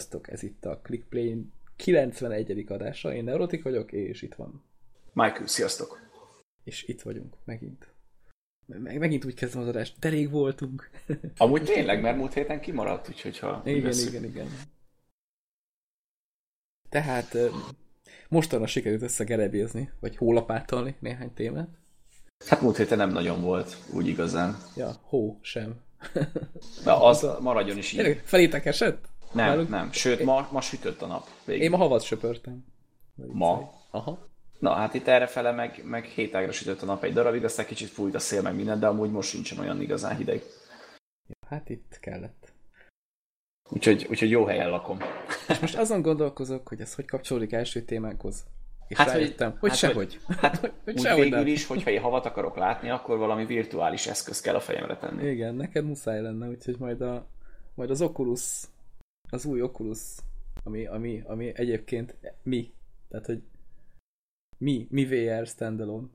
Sziasztok, ez itt a ClickPlay 91. adása. Én Neurotik vagyok, és itt van. Michael, sziasztok! És itt vagyunk, megint. Meg, megint úgy kezdem az adást, de rég voltunk. Amúgy tényleg, mert múlt héten kimaradt, úgyhogy ha... Igen, veszünk. igen, igen. Tehát mostanra sikerült összegerebézni, vagy hólapátolni néhány témát. Hát múlt héten nem nagyon volt, úgy igazán. Ja, hó sem. Na, az maradjon is így. Felétek esett? Nem, Náluk... nem. Sőt, ma, ma sütött a nap. Végig. Én ma havat söpörtem. Ma? Aha. Na, hát itt errefele meg, meg hétágra sütött a nap egy darabig, aztán kicsit fújt a szél meg minden, de amúgy most sincsen olyan igazán hideg. Hát itt kellett. Úgyhogy, úgyhogy jó helyen lakom. És most azon gondolkozok, hogy ez hogy kapcsolódik első témánkhoz. És hát, rájöttem, hogy, hogy hát, sehogy. Hát, hogy, hogy úgy sehogy végül nem. is, hogyha én havat akarok látni, akkor valami virtuális eszköz kell a fejemre tenni. Igen, neked muszáj lenne, úgyhogy majd, a, majd az Oculus, az új Oculus, ami, ami, ami egyébként mi, tehát hogy mi, mi VR standalone.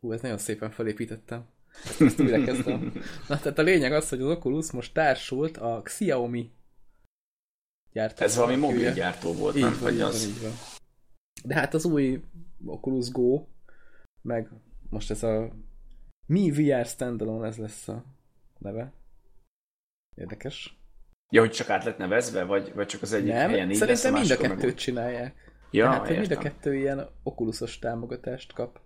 Hú, ez nagyon szépen felépítettem. Ezt újra kezdtem. Na, tehát a lényeg az, hogy az Oculus most társult a Xiaomi gyártó. Ez valami mobilgyártó volt, így nem? Van, így az... így van. De hát az új Oculus Go, meg most ez a Mi VR Standalone, ez lesz a neve. Érdekes. Ja, hogy csak át lett nevezve, vagy, vagy csak az egyik Nem, helyen így szerintem lesz, mind a kettőt meg... csinálják. Ja, Tehát, hogy mind a kettő ilyen okulusos támogatást kap.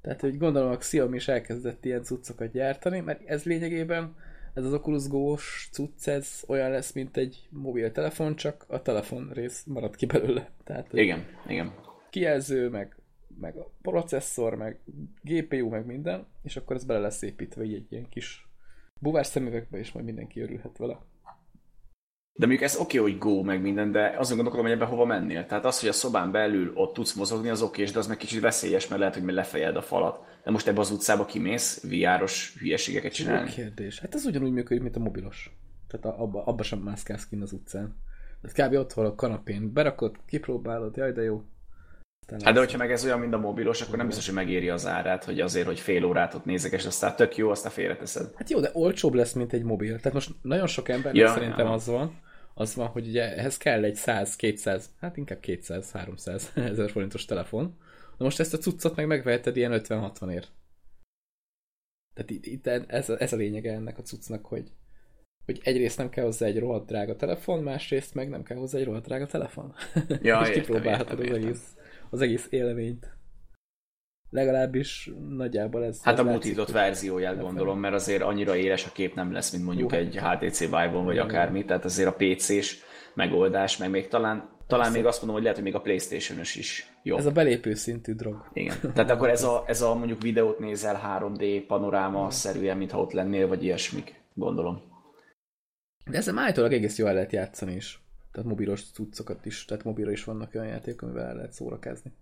Tehát, hogy gondolom a Xiaomi is elkezdett ilyen cuccokat gyártani, mert ez lényegében, ez az Oculus Go-s cucc, ez olyan lesz, mint egy mobiltelefon, csak a telefon rész marad ki belőle. Tehát, igen, igen. Kijelző, meg, meg a processzor, meg GPU, meg minden, és akkor ez bele lesz építve így egy ilyen kis buvás szemüvegbe, és majd mindenki örülhet vele. De mondjuk ez oké, okay, hogy go meg minden, de azon gondolkodom, hogy ebbe hova mennél. Tehát az, hogy a szobán belül ott tudsz mozogni, az oké, de az meg kicsit veszélyes, mert lehet, hogy még lefejeld a falat. De most ebbe az utcába kimész VR-os hülyeségeket csinálni? Jó kérdés. Hát ez ugyanúgy működik, mint a mobilos. Tehát abba, abba sem mászkálsz ki az utcán. Tehát kb. ott van a kanapén, berakod, kipróbálod, jaj de jó. Hát de hogyha meg ez olyan, mint a mobilos, akkor nem biztos, hogy megéri az árát, hogy azért, hogy fél órát ott nézek, és aztán tök jó, aztán félreteszed. Hát jó, de olcsóbb lesz, mint egy mobil. Tehát most nagyon sok embernek ja, szerintem ja. az van, az van, hogy ugye ehhez kell egy 100-200, hát inkább 200-300 ezer forintos telefon. Na most ezt a cuccot meg megveheted ilyen 50-60 ér. Tehát itt, itt ez, ez a lényege ennek a cuccnak, hogy, hogy egyrészt nem kell hozzá egy rohadt drága telefon, másrészt meg nem kell hozzá egy rohadt drága telefon. Ja, és kipróbálhatod az egész, az egész élményt. Legalábbis nagyjából ez... Hát ez a mutított verzióját gondolom, mert azért annyira éles a kép nem lesz, mint mondjuk Jó, egy HTC Vive-on, vagy akármi, tehát azért a PC-s megoldás, meg még talán, talán még azt mondom, hogy lehet, hogy még a Playstation-ös is jó. Ez a belépő szintű drog. Igen. Tehát akkor ez a, ez a mondjuk videót nézel 3D panoráma szerűen, mintha ott lennél, vagy ilyesmik, gondolom. De ezzel állítólag egész jól lehet játszani is. Tehát mobilos cuccokat is, tehát mobilra is vannak olyan játékok, amivel el lehet szórakázni.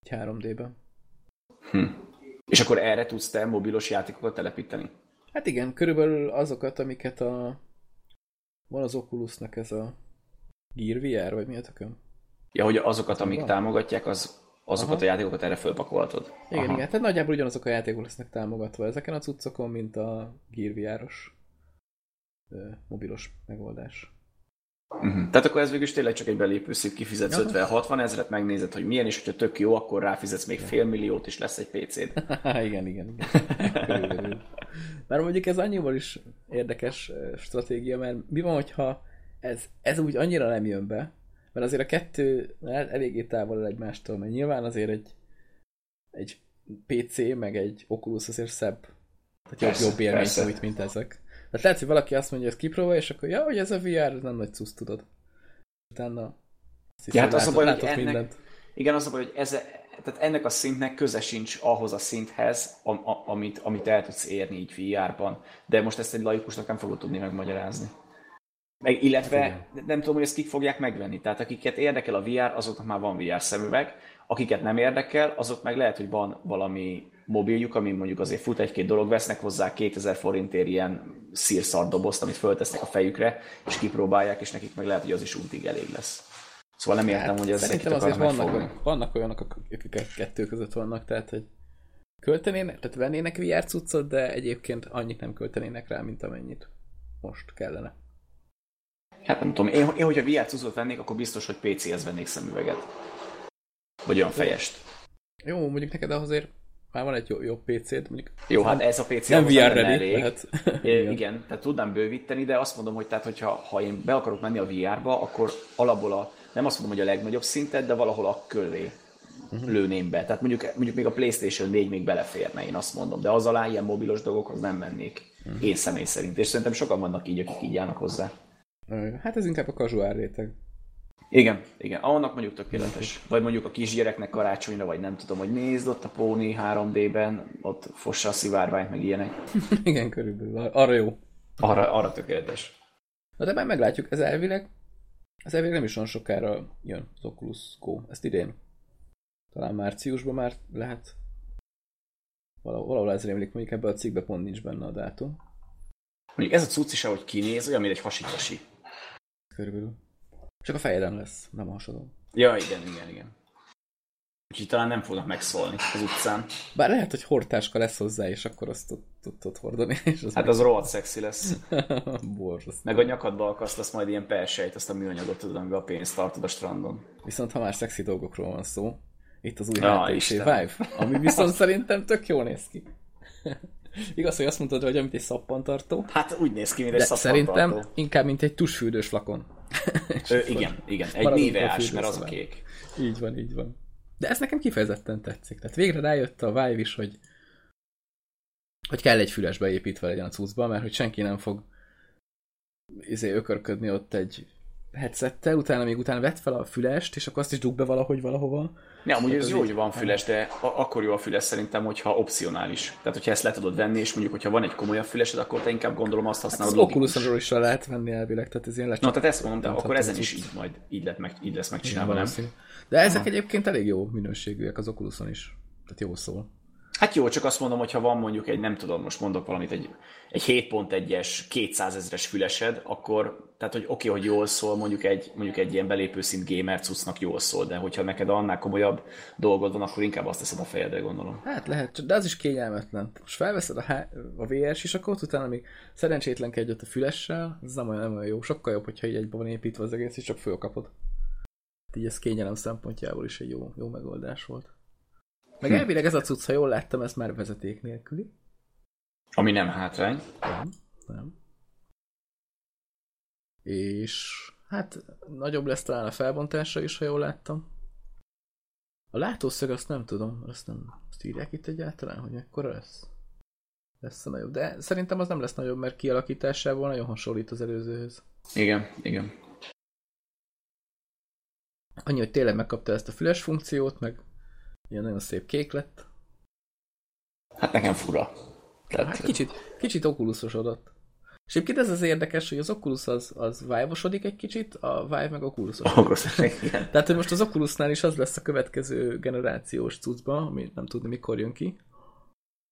Egy 3D-ben. Hm. És akkor erre tudsz te mobilos játékokat telepíteni? Hát igen, körülbelül azokat, amiket a... Van az Oculusnak ez a Gear VR, vagy mi a tököm? Ja, hogy azokat, amik van? támogatják, az, azokat Aha. a játékokat erre fölpakoltad. Igen, Aha. igen, tehát nagyjából ugyanazok a játékok lesznek támogatva ezeken a cuccokon, mint a Gear VR-os mobilos megoldás. Uh-huh. Tehát akkor ez végül is tényleg csak egy belépő szint, kifizetsz ja. 50-60 ezeret, megnézed, hogy milyen, és hogyha tök jó, akkor ráfizetsz még fél milliót, és lesz egy PC-d. igen, igen, igen. Mert mondjuk ez annyival is érdekes stratégia, mert mi van, hogyha ez, ez úgy annyira nem jön be, mert azért a kettő eléggé távol egymástól, mert nyilván azért egy, egy PC, meg egy Oculus azért szebb, tehát jobb, jobb élményt nyújt, mint ezek. Tehát lehet, hogy valaki azt mondja, hogy ezt kipróbálja, és akkor ja, hogy ez a VR, ez nem nagy cusz, tudod. Utána azt ja, hát az a baj, hogy ennek, mindent. Igen, az a baj, hogy ez, tehát ennek a szintnek köze sincs ahhoz a szinthez, am, a, amit, amit el tudsz érni így VR-ban. De most ezt egy laikusnak nem fogod tudni megmagyarázni. Meg, illetve hát nem tudom, hogy ezt kik fogják megvenni. Tehát akiket érdekel a VR, azoknak már van VR szemüveg, akiket nem érdekel, azok meg lehet, hogy van valami mobiljuk, ami mondjuk azért fut egy-két dolog, vesznek hozzá 2000 forintért ilyen szírszart dobozt, amit föltesznek a fejükre, és kipróbálják, és nekik meg lehet, hogy az is untig elég lesz. Szóval nem értem, hát, hogy ez Szerintem azért vannak, vannak olyanok, akik kettő között vannak, tehát hogy költenének, tehát vennének VR cuccot, de egyébként annyit nem költenének rá, mint amennyit most kellene. Hát nem tudom, én, én hogyha VR cuccot vennék, akkor biztos, hogy PC-hez vennék szemüveget. Vagy olyan fejest. Jó, mondjuk neked azért már van egy jó, jó PC-d, mondjuk. Jó, hát ez a PC nem VR ready, elég. Lehet. igen. igen, tehát tudnám bővíteni, de azt mondom, hogy tehát, hogyha ha én be akarok menni a VR-ba, akkor alapból a, nem azt mondom, hogy a legnagyobb szintet, de valahol a köré uh-huh. lőném be. Tehát mondjuk, mondjuk még a PlayStation 4 még beleférne, én azt mondom, de az alá ilyen mobilos dolgokhoz nem mennék. Uh-huh. Én személy szerint. És szerintem sokan vannak így, akik így állnak hozzá. Hát ez inkább a casual réteg. Igen, igen. Annak mondjuk tökéletes. Vagy mondjuk a kisgyereknek karácsonyra, vagy nem tudom, hogy nézd ott a Póni 3D-ben, ott fossa a szivárványt, meg ilyenek. igen, körülbelül. Arra jó. Arra, arra tökéletes. Na de már meglátjuk, ez elvileg, ez elvileg nem is olyan sokára jön az Oculus Go. Ezt idén. Talán márciusban már lehet. Valahol, valahol ez rémlik, mondjuk ebben a cikkben pont nincs benne a dátum. Mondjuk ez a cucc is, ahogy kinéz, olyan, mint egy hasitasi. Körülbelül. Csak a fejeden lesz, nem a hasadon. Ja, igen, igen, igen. Úgyhogy talán nem fognak megszólni az utcán. Bár lehet, hogy hortáska lesz hozzá, és akkor azt tudod hordani. És az hát meg... az rohadt szexi lesz. Borzasztó. Meg a nyakadba akasztasz majd ilyen persejt, azt a műanyagot tudod, amiben a pénzt tartod a strandon. Viszont ha már szexi dolgokról van szó, itt az új ja, HTC Vive, ami viszont szerintem tök jól néz ki. Igaz, hogy azt mondtad, hogy amit egy szappantartó. Hát úgy néz ki, mint egy szappantartó. szerintem inkább, mint egy tusfürdős flakon. Ö, igen, igen. Egy néveás, mert az a kék. Így van, így van. De ez nekem kifejezetten tetszik. Tehát végre rájött a Vive is, hogy hogy kell egy füles beépítve legyen a cuccba, mert hogy senki nem fog izé ökörködni ott egy headsettel, utána még utána vett fel a fülest, és akkor azt is dug be valahogy valahova. Ne, amúgy ez jó, hogy van füles, de akkor jó a füles szerintem, hogyha opcionális. Tehát, hogyha ezt le tudod venni, és mondjuk, hogyha van egy komolyabb fülesed, akkor te inkább gondolom azt használod. Hát az oculus is lehet venni elvileg, tehát ez ilyen lecsap. No, tehát ezt mondom, de akkor ezen is így majd így, lett meg, így lesz megcsinálva, nem? De ezek Aha. egyébként elég jó minőségűek az Oculuson is. Tehát jó szól. Hát jó, csak azt mondom, hogy ha van mondjuk egy, nem tudom, most mondok valamit, egy, egy 7.1-es, 200 ezeres fülesed, akkor, tehát hogy oké, okay, hogy jól szól, mondjuk egy, mondjuk egy ilyen belépő szint gamer cuccnak jól szól, de hogyha neked annál komolyabb dolgod van, akkor inkább azt teszed a fejedre, gondolom. Hát lehet, de az is kényelmetlen. Most felveszed a, a VR-s is, akkor utána még szerencsétlenkedj ott a fülessel, ez nem olyan, nem olyan jó, sokkal jobb, hogyha így egyben van építve az egész, és csak fölkapod. Így ez kényelem szempontjából is egy jó, jó megoldás volt. Meg hm. elvileg ez a cucc, ha jól láttam, ez már vezeték nélküli. Ami nem hátrány. Nem, nem. És hát nagyobb lesz talán a felbontása is, ha jól láttam. A látószög azt nem tudom, azt nem azt írják itt egyáltalán, hogy mekkora lesz. Lesz a nagyobb. De szerintem az nem lesz nagyobb, mert kialakításával nagyon hasonlít az előzőhöz. Igen, igen. Annyi, hogy tényleg megkapta ezt a füles funkciót, meg Ilyen nagyon szép kék lett. Hát nekem fura. Tehát... Hát kicsit, kicsit okuluszosodott. És egyébként ez az érdekes, hogy az Oculus az, az vive egy kicsit, a Vive meg Oculusosodik. Tehát, hogy most az Oculusnál is az lesz a következő generációs cuccba, ami nem tudni mikor jön ki,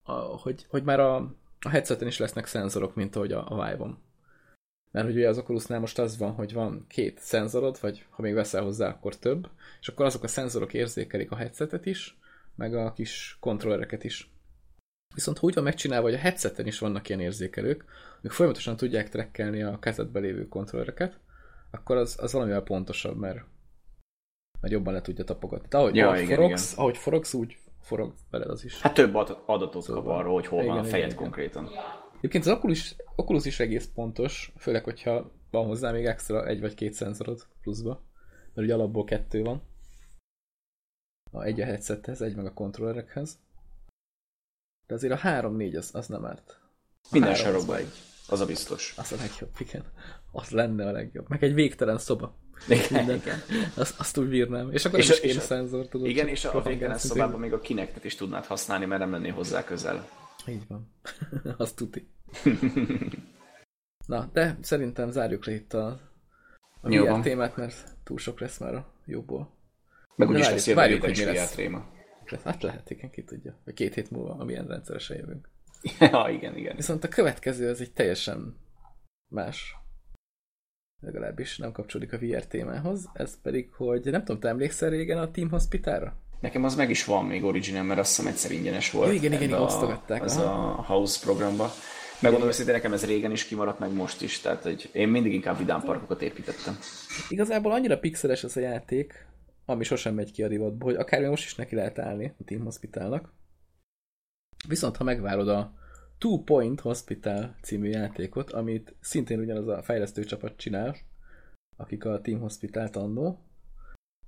a, hogy, hogy már a, a headseten is lesznek szenzorok, mint ahogy a, a Vive-on. Mert hogy ugye az Oculusnál most az van, hogy van két szenzorod, vagy ha még veszel hozzá, akkor több, és akkor azok a szenzorok érzékelik a headsetet is, meg a kis kontrollereket is. Viszont úgy van megcsinálva, hogy a headseten is vannak ilyen érzékelők, amik folyamatosan tudják trekkelni a kezedbe lévő kontrollereket, akkor az, az valamivel pontosabb, mert, mert jobban le tudja tapogatni. De ahogy, ja, ahogy, igen, forogsz, igen. ahogy forogsz, úgy forog veled az is. Hát több adatot szóval. kap arról, hogy hol igen, van a fejed igen, konkrétan. Egyébként az Oculus, Oculus is egész pontos, főleg, hogyha van hozzá még extra egy vagy két szenzorod pluszba, mert ugye alapból kettő van. A egy a headsethez, egy meg a kontrollerekhez. De azért a 3-4 az, az nem árt. A Minden sarokba egy. Az a biztos. Az a legjobb, igen. Az lenne a legjobb. Meg egy végtelen szoba. Igen, igen. Azt, azt úgy bírnám. És akkor és is kéne szenzor, tudod. Igen, és a végtelen szobában még a kinektet is tudnád használni, mert nem lennél hozzá közel. Így van. Azt tuti. Na, de szerintem zárjuk le itt a, a VR témát, mert túl sok lesz már a jóból. Meg úgyis lesz jövő héten is VR téma. Hát lehet, igen, ki tudja. Vagy két hét múlva, amilyen rendszeresen jövünk. ja, igen, igen. Viszont a következő az egy teljesen más. Legalábbis nem kapcsolódik a VR témához. Ez pedig, hogy nem tudom, te emlékszel régen a Team Hospitalra? Nekem az meg is van még original, mert azt hiszem egyszer ingyenes volt. Ja, igen, igen, igen, osztogatták. Az aha. a House programba. Megmondom őszintén, nekem ez régen is kimaradt, meg most is. Tehát hogy én mindig inkább vidám parkokat építettem. Igazából annyira pixeles ez a játék, ami sosem megy ki a divatba, hogy akár most is neki lehet állni a Team Hospitalnak. Viszont ha megvárod a Two Point Hospital című játékot, amit szintén ugyanaz a fejlesztő csapat csinál, akik a Team Hospital-t annó,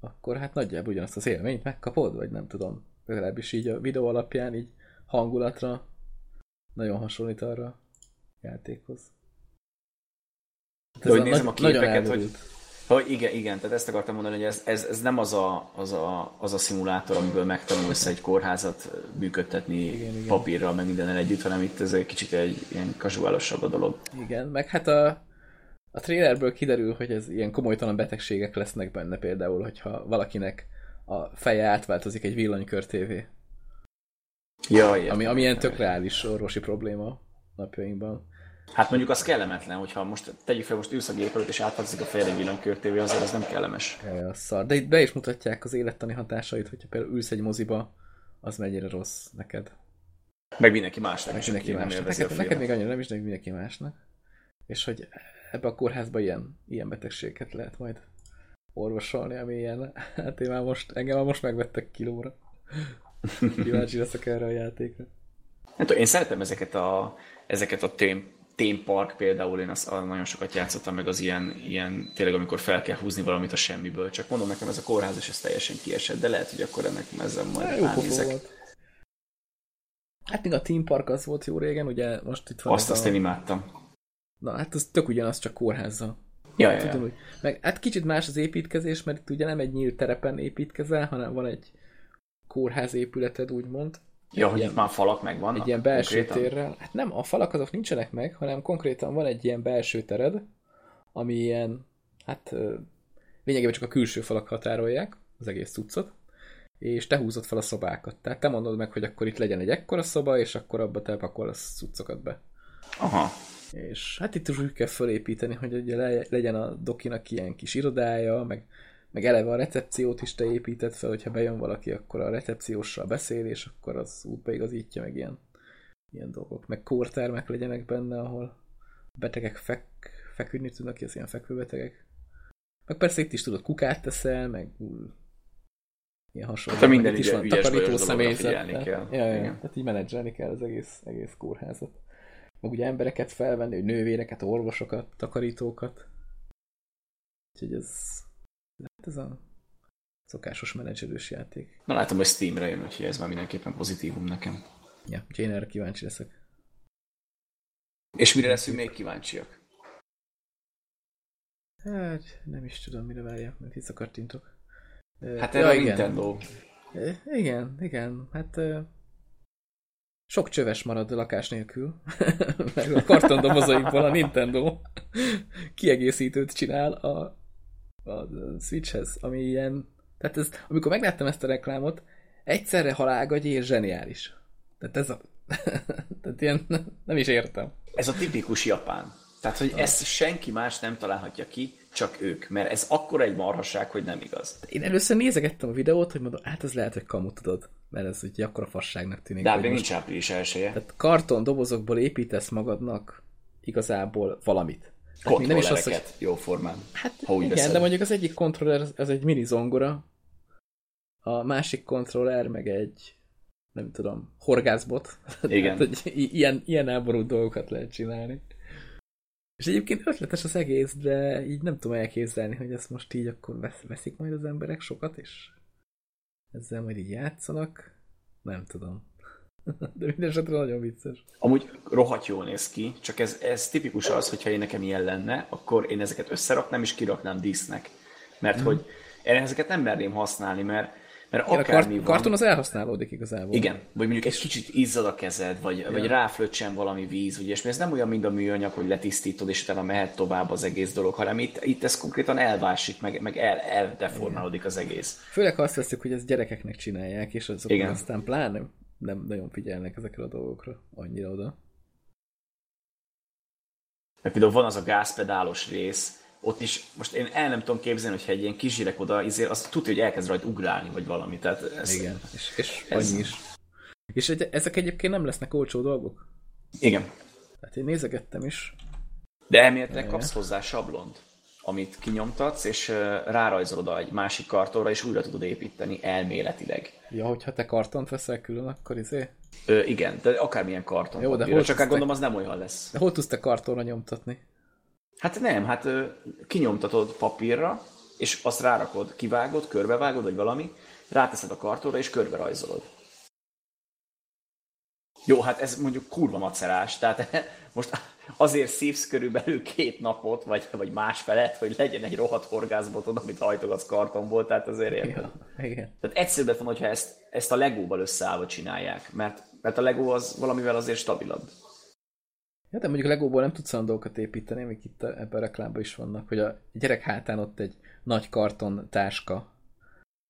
akkor hát nagyjából ugyanazt az élményt megkapod, vagy nem tudom, legalábbis így a videó alapján így hangulatra nagyon hasonlít arra a játékhoz. Hogy nézem a képeket, hogy, hogy igen, igen, tehát ezt akartam mondani, hogy ez, ez, ez nem az a, az, a, az a szimulátor, amiből megtanulsz egy kórházat működtetni igen, igen. papírral, meg mindennel együtt, hanem itt ez egy kicsit egy ilyen kazuálosabb a dolog. Igen, meg hát a, a trailerből kiderül, hogy ez ilyen komolytalan betegségek lesznek benne például, hogyha valakinek a feje átváltozik egy villanykör tévé. Ja, ami, ami ilyen tök reális orvosi probléma napjainkban. Hát mondjuk az kellemetlen, hogyha most tegyük fel, most ülsz a gép előtt és átváltozik a fejre villanykörtévé, azért az nem kellemes. Ja, szar. De itt be is mutatják az élettani hatásait, hogyha például ülsz egy moziba, az mennyire rossz neked. Meg mindenki másnak. Meg mindenki másnak. Neked, neked még annyira nem is, de mindenki másnak. És hogy ebbe a kórházba ilyen, ilyen betegségeket lehet majd orvosolni, ami ilyen, hát én már most, engem már most megvettek kilóra. Kíváncsi leszek erre a játékra. Nem tudom, én szeretem ezeket a, ezeket a tém, theme park például, én azt nagyon sokat játszottam meg az ilyen, ilyen, tényleg amikor fel kell húzni valamit a semmiből. Csak mondom nekem, ez a kórház, és ez teljesen kiesett, de lehet, hogy akkor ennek ezzel majd ránézek. Hát még a Team Park az volt jó régen, ugye most itt van Azt, azt a... én imádtam. Na, hát az tök ugyanaz, csak kórházzal. Ja, ja, ja. meg, hát kicsit más az építkezés, mert itt ugye nem egy nyílt terepen építkezel, hanem van egy kórház épületed, úgymond. Ja, hogy ilyen, itt már falak megvannak? Egy ilyen belső konkrétan? térrel. Hát nem, a falak azok nincsenek meg, hanem konkrétan van egy ilyen belső tered, ami ilyen, hát lényegében csak a külső falak határolják az egész cuccot, és te húzod fel a szobákat. Tehát te mondod meg, hogy akkor itt legyen egy ekkora szoba, és akkor abba te a cuccokat be. Aha. És hát itt is úgy kell felépíteni, hogy ugye legyen a dokinak ilyen kis irodája, meg meg eleve a recepciót is te épített fel, hogyha bejön valaki, akkor a recepcióssal beszél, és akkor az útba igazítja meg ilyen, ilyen dolgok. Meg kórtermek legyenek benne, ahol betegek fek, feküdni tudnak, az ilyen fekvőbetegek. Meg persze itt is tudod, kukát teszel, meg ilyen hasonló. Hát minden is van takarító személyzet. Kell. Ja, ja, tehát így menedzselni kell az egész, egész kórházat. Meg ugye embereket felvenni, hogy nővéreket, orvosokat, takarítókat. Úgyhogy ez ez a szokásos menedzselős játék. Na látom, hogy Steamre jön, úgyhogy ez már mindenképpen pozitívum nekem. Ja, úgyhogy én erre kíváncsi leszek. És mire leszünk még kíváncsiak? Hát, nem is tudom, mire várjak, mert visszakartintok. Hát erre ja, a igen. Nintendo. Igen, igen, hát sok csöves marad lakás nélkül, meg a kartondobozaikból a Nintendo kiegészítőt csinál a a Switchhez, ami ilyen... Tehát ez, amikor megláttam ezt a reklámot, egyszerre halálgagy és zseniális. Tehát ez a... Tehát ilyen nem is értem. Ez a tipikus japán. Tehát, hogy ezt senki más nem találhatja ki, csak ők. Mert ez akkora egy marhasság, hogy nem igaz. Én először nézegettem a videót, hogy mondom, hát ez lehet, hogy kamut tudod. Mert ez ugye akkora fasságnak tűnik. De még nincs április elsője. Tehát karton dobozokból építesz magadnak igazából valamit. Hát nem is az, hogy... jó formán. Hát ha úgy igen, veszed. de mondjuk az egyik kontroller az egy mini zongora, a másik kontroller meg egy nem tudom, horgászbot. Igen. Tehát, hogy ilyen, ilyen elborult dolgokat lehet csinálni. És egyébként ötletes az egész, de így nem tudom elképzelni, hogy ezt most így akkor vesz, veszik majd az emberek sokat, és ezzel majd így játszanak. Nem tudom. De minden esetre nagyon vicces. Amúgy rohadt jól néz ki, csak ez, ez tipikus az, hogyha én nekem ilyen lenne, akkor én ezeket összeraknám és kiraknám dísznek. Mert mm. hogy én ezeket nem merném használni, mert mert Igen, akármi a kart- karton az elhasználódik igazából. Igen, vagy mondjuk egy kicsit izzad a kezed, vagy, ja. vagy ráflöccsen valami víz, ugye, és ez nem olyan, mint a műanyag, hogy letisztítod, és utána mehet tovább az egész dolog, hanem itt, itt ez konkrétan elvásik, meg, meg el, eldeformálódik az egész. Főleg ha azt veszük, hogy ezt gyerekeknek csinálják, és azok Igen. aztán pláne nem nagyon figyelnek ezekre a dolgokra annyira oda. Mert például van az a gázpedálos rész, ott is, most én el nem tudom képzelni, hogyha egy ilyen kisgyerek oda, izé, azt tudja, hogy elkezd rajta ugrálni, vagy valami. Tehát ez, Igen, és, és ez... annyi is. És ezek egyébként nem lesznek olcsó dolgok. Igen. Tehát én nézegettem is. De elméletileg kapsz hozzá sablont, amit kinyomtatsz, és rárajzolod egy másik kartonra, és újra tudod építeni elméletileg. Ja, hogyha te kartont veszel külön, akkor izé? Ö, igen, de akármilyen karton. Jó, de hol csak hát gondolom, az nem olyan lesz. De hol tudsz te kartonra nyomtatni? Hát nem, hát ö, kinyomtatod papírra, és azt rárakod, kivágod, körbevágod, vagy valami, ráteszed a kartonra, és körbe rajzolod. Jó, hát ez mondjuk kurva macerás, tehát most azért szívsz körülbelül két napot, vagy, vagy más felett, hogy legyen egy rohadt horgászbotod, amit hajtogatsz kartonból, tehát azért érted. Ja, igen. Tehát egyszerűbb van, hogyha ezt, ezt a legóval összeállva csinálják, mert, mert a legó az valamivel azért stabilabb. Ja, de mondjuk Legóból nem tudsz olyan dolgokat építeni, amik itt ebben a reklámban is vannak, hogy a gyerek hátán ott egy nagy karton táska.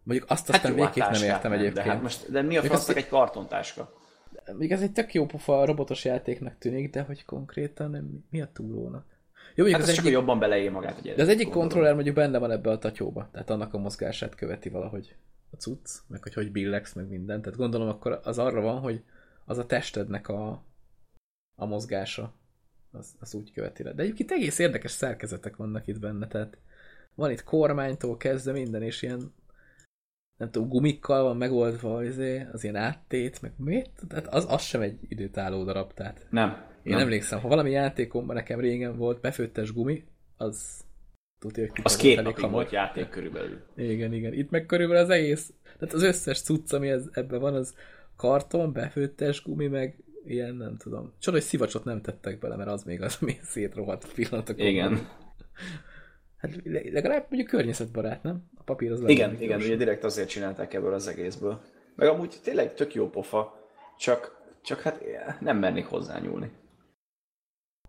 Mondjuk azt aztán hát végképp nem értem nem, egyébként. De, hát most, de mi a fasznak egy kartontáska? Még ez egy tök jó pofa robotos játéknak tűnik, de hogy konkrétan nem, mi a túlónak? Jó, hát az, az egyik, jobban beleér magát. Ugye, de az egyik kontroller mondjuk benne van ebbe a tatyóba, tehát annak a mozgását követi valahogy a cucc, meg hogy hogy billegsz, meg minden. Tehát gondolom akkor az arra van, hogy az a testednek a, a mozgása, az, az úgy követi le. De egyébként egész érdekes szerkezetek vannak itt benne, tehát van itt kormánytól kezdve minden, és ilyen nem tudom, gumikkal van megoldva az, az ilyen áttét, meg mit? Tehát az, az sem egy időtálló darab, tehát. Nem. Én nem. emlékszem, ha valami játékomban nekem régen volt befőttes gumi, az tudja, hogy Az két napig hamar. volt játék körülbelül. Igen, igen. Itt meg körülbelül az egész, tehát az összes cucc, ami ez, ebben van, az karton, befőttes gumi, meg ilyen, nem tudom. Csoda, hogy szivacsot nem tettek bele, mert az még az, ami szétrohadt pillanatok. Igen. Hát legalább mondjuk környezetbarát, nem? A papír az Igen, igen, ugye direkt azért csinálták ebből az egészből. Meg amúgy tényleg tök jó pofa, csak, csak hát nem mernék hozzányúlni.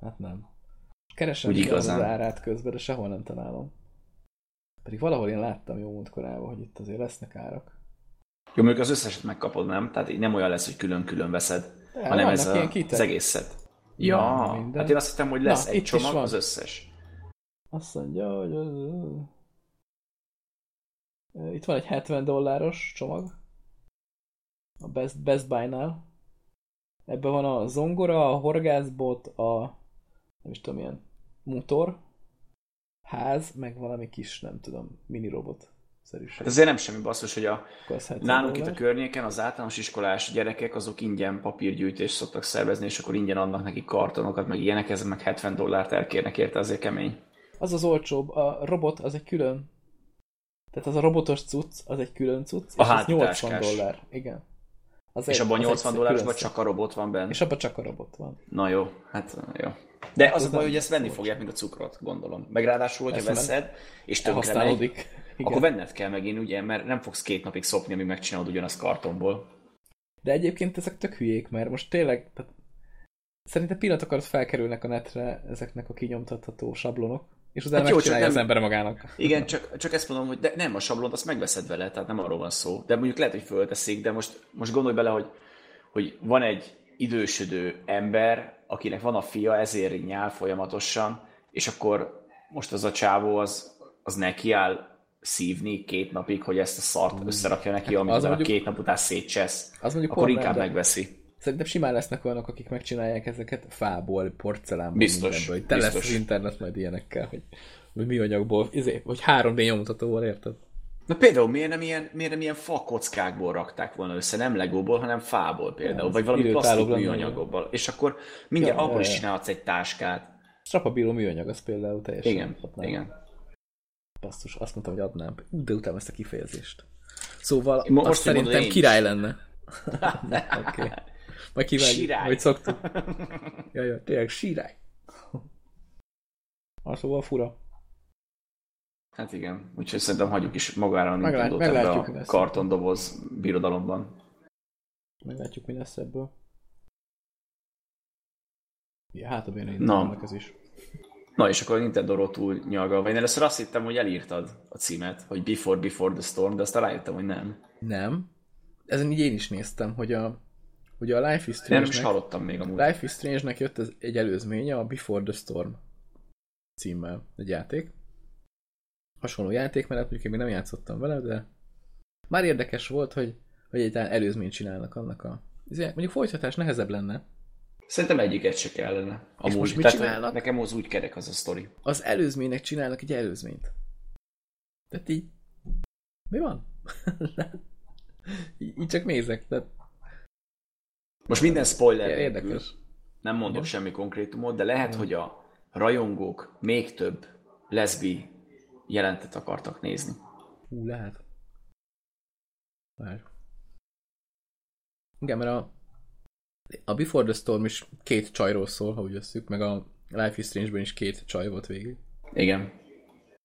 Hát nem. Keresem Úgy az árát közben, de sehol nem találom. Pedig valahol én láttam jó múltkorában, hogy itt azért lesznek árak. Jó, mondjuk az összeset megkapod, nem? Tehát így nem olyan lesz, hogy külön-külön veszed, de, hanem ez a, az egészet. Ja, ja hát én azt hittem, hogy lesz Na, egy csomag, az összes. Azt mondja, hogy... Itt van egy 70 dolláros csomag. A Best, Best Buy-nál. Ebben van a zongora, a horgászbot, a nem is tudom, milyen motor, ház, meg valami kis, nem tudom, mini robot szerűség. Hát azért nem semmi basszus, hogy a, nálunk itt a környéken az általános iskolás gyerekek azok ingyen papírgyűjtést szoktak szervezni, és akkor ingyen adnak neki kartonokat, meg ilyenek, ez meg 70 dollárt elkérnek érte, azért kemény. Az az olcsóbb, a robot az egy külön. Tehát az a robotos cucc, az egy külön cucc, a és az 80 dollár. Igen. Az és egy, abban 80 dollárosban csak a robot van benne. És abban csak a robot van. Na jó, hát jó. De az, az a baj, hogy ezt venni fogják, mint a cukrot, gondolom. Meg ráadásul, hogyha veszed, és tönkre megy, akkor venned kell megint, ugye, mert nem fogsz két napig szopni, amíg megcsinálod ugyanazt kartonból. De egyébként ezek tök hülyék, mert most tényleg, tehát szerintem pillanatok alatt felkerülnek a netre ezeknek a kinyomtatható sablonok, és utána hát jó, csak nem, az ember magának. Igen, csak, csak ezt mondom, hogy de nem a sablont, azt megveszed vele, tehát nem arról van szó. De mondjuk lehet, hogy fölteszik, de most, most gondolj bele, hogy, hogy van egy idősödő ember, akinek van a fia, ezért nyál folyamatosan, és akkor most az a csávó az, az nekiáll szívni két napig, hogy ezt a szart összerakja neki, amit az a két nap után szétcsesz, az mondjuk akkor inkább megveszi. Szerintem simán lesznek olyanok, akik megcsinálják ezeket fából, porcelánból, biztos, mindenből, hogy te biztos. lesz az internet majd ilyenekkel, hogy, hogy mi anyagból, izé, vagy 3D nyomtatóval, érted? Na például miért nem ilyen, miért nem ilyen fa kockákból rakták volna össze, nem legóból, hanem fából például, ja, vagy valami plastik műanyagokból. És akkor mindjárt ja, abból is csinálhatsz egy táskát. Strapabíró műanyag, az például teljesen Igen, adnám. igen. Basszus, azt mondtam, hogy adnám. De utána ezt a kifejezést. Szóval most azt szerintem mondod, király lenne. Oké. okay. Majd kivágjuk, hogy szoktuk. Jaj, jaj, tényleg sírály. Ah, szóval fura. Hát igen, úgyhogy szerintem hagyjuk is magára a nintendo ebbe a kartondoboz birodalomban. Meglátjuk, mi lesz ebből. Ja, hát a benne Na. ez is. Na és akkor a Nintendo-ról túl nyalgalva. Én először azt hittem, hogy elírtad a címet, hogy Before Before the Storm, de aztán rájöttem, hogy nem. Nem. Ezen így én is néztem, hogy a, ugye a Life is Strange-nek... Nem is hallottam még amúgy. Life is Strange-nek jött ez egy előzménye, a Before the Storm címmel egy játék hasonló játék mellett, mondjuk én még nem játszottam vele, de már érdekes volt, hogy, hogy egy előzményt csinálnak annak a... Mondjuk folytatás nehezebb lenne. Szerintem egyiket se kellene. Amúgy, most mit csinálnak? Nekem az úgy kerek az a sztori. Az előzménynek csinálnak egy előzményt. Tehát így... Mi van? így csak nézek. Tehát... Most minden spoiler. Érdekes. Nem mondok Igen. semmi konkrétumot, de lehet, Igen. hogy a rajongók még több leszbi jelentet akartak nézni. Hú, lehet. Már. Igen, mert a, a Before the Storm is két csajról szól, ha úgy veszük, meg a Life is Strange-ben is két csaj volt végig. Igen.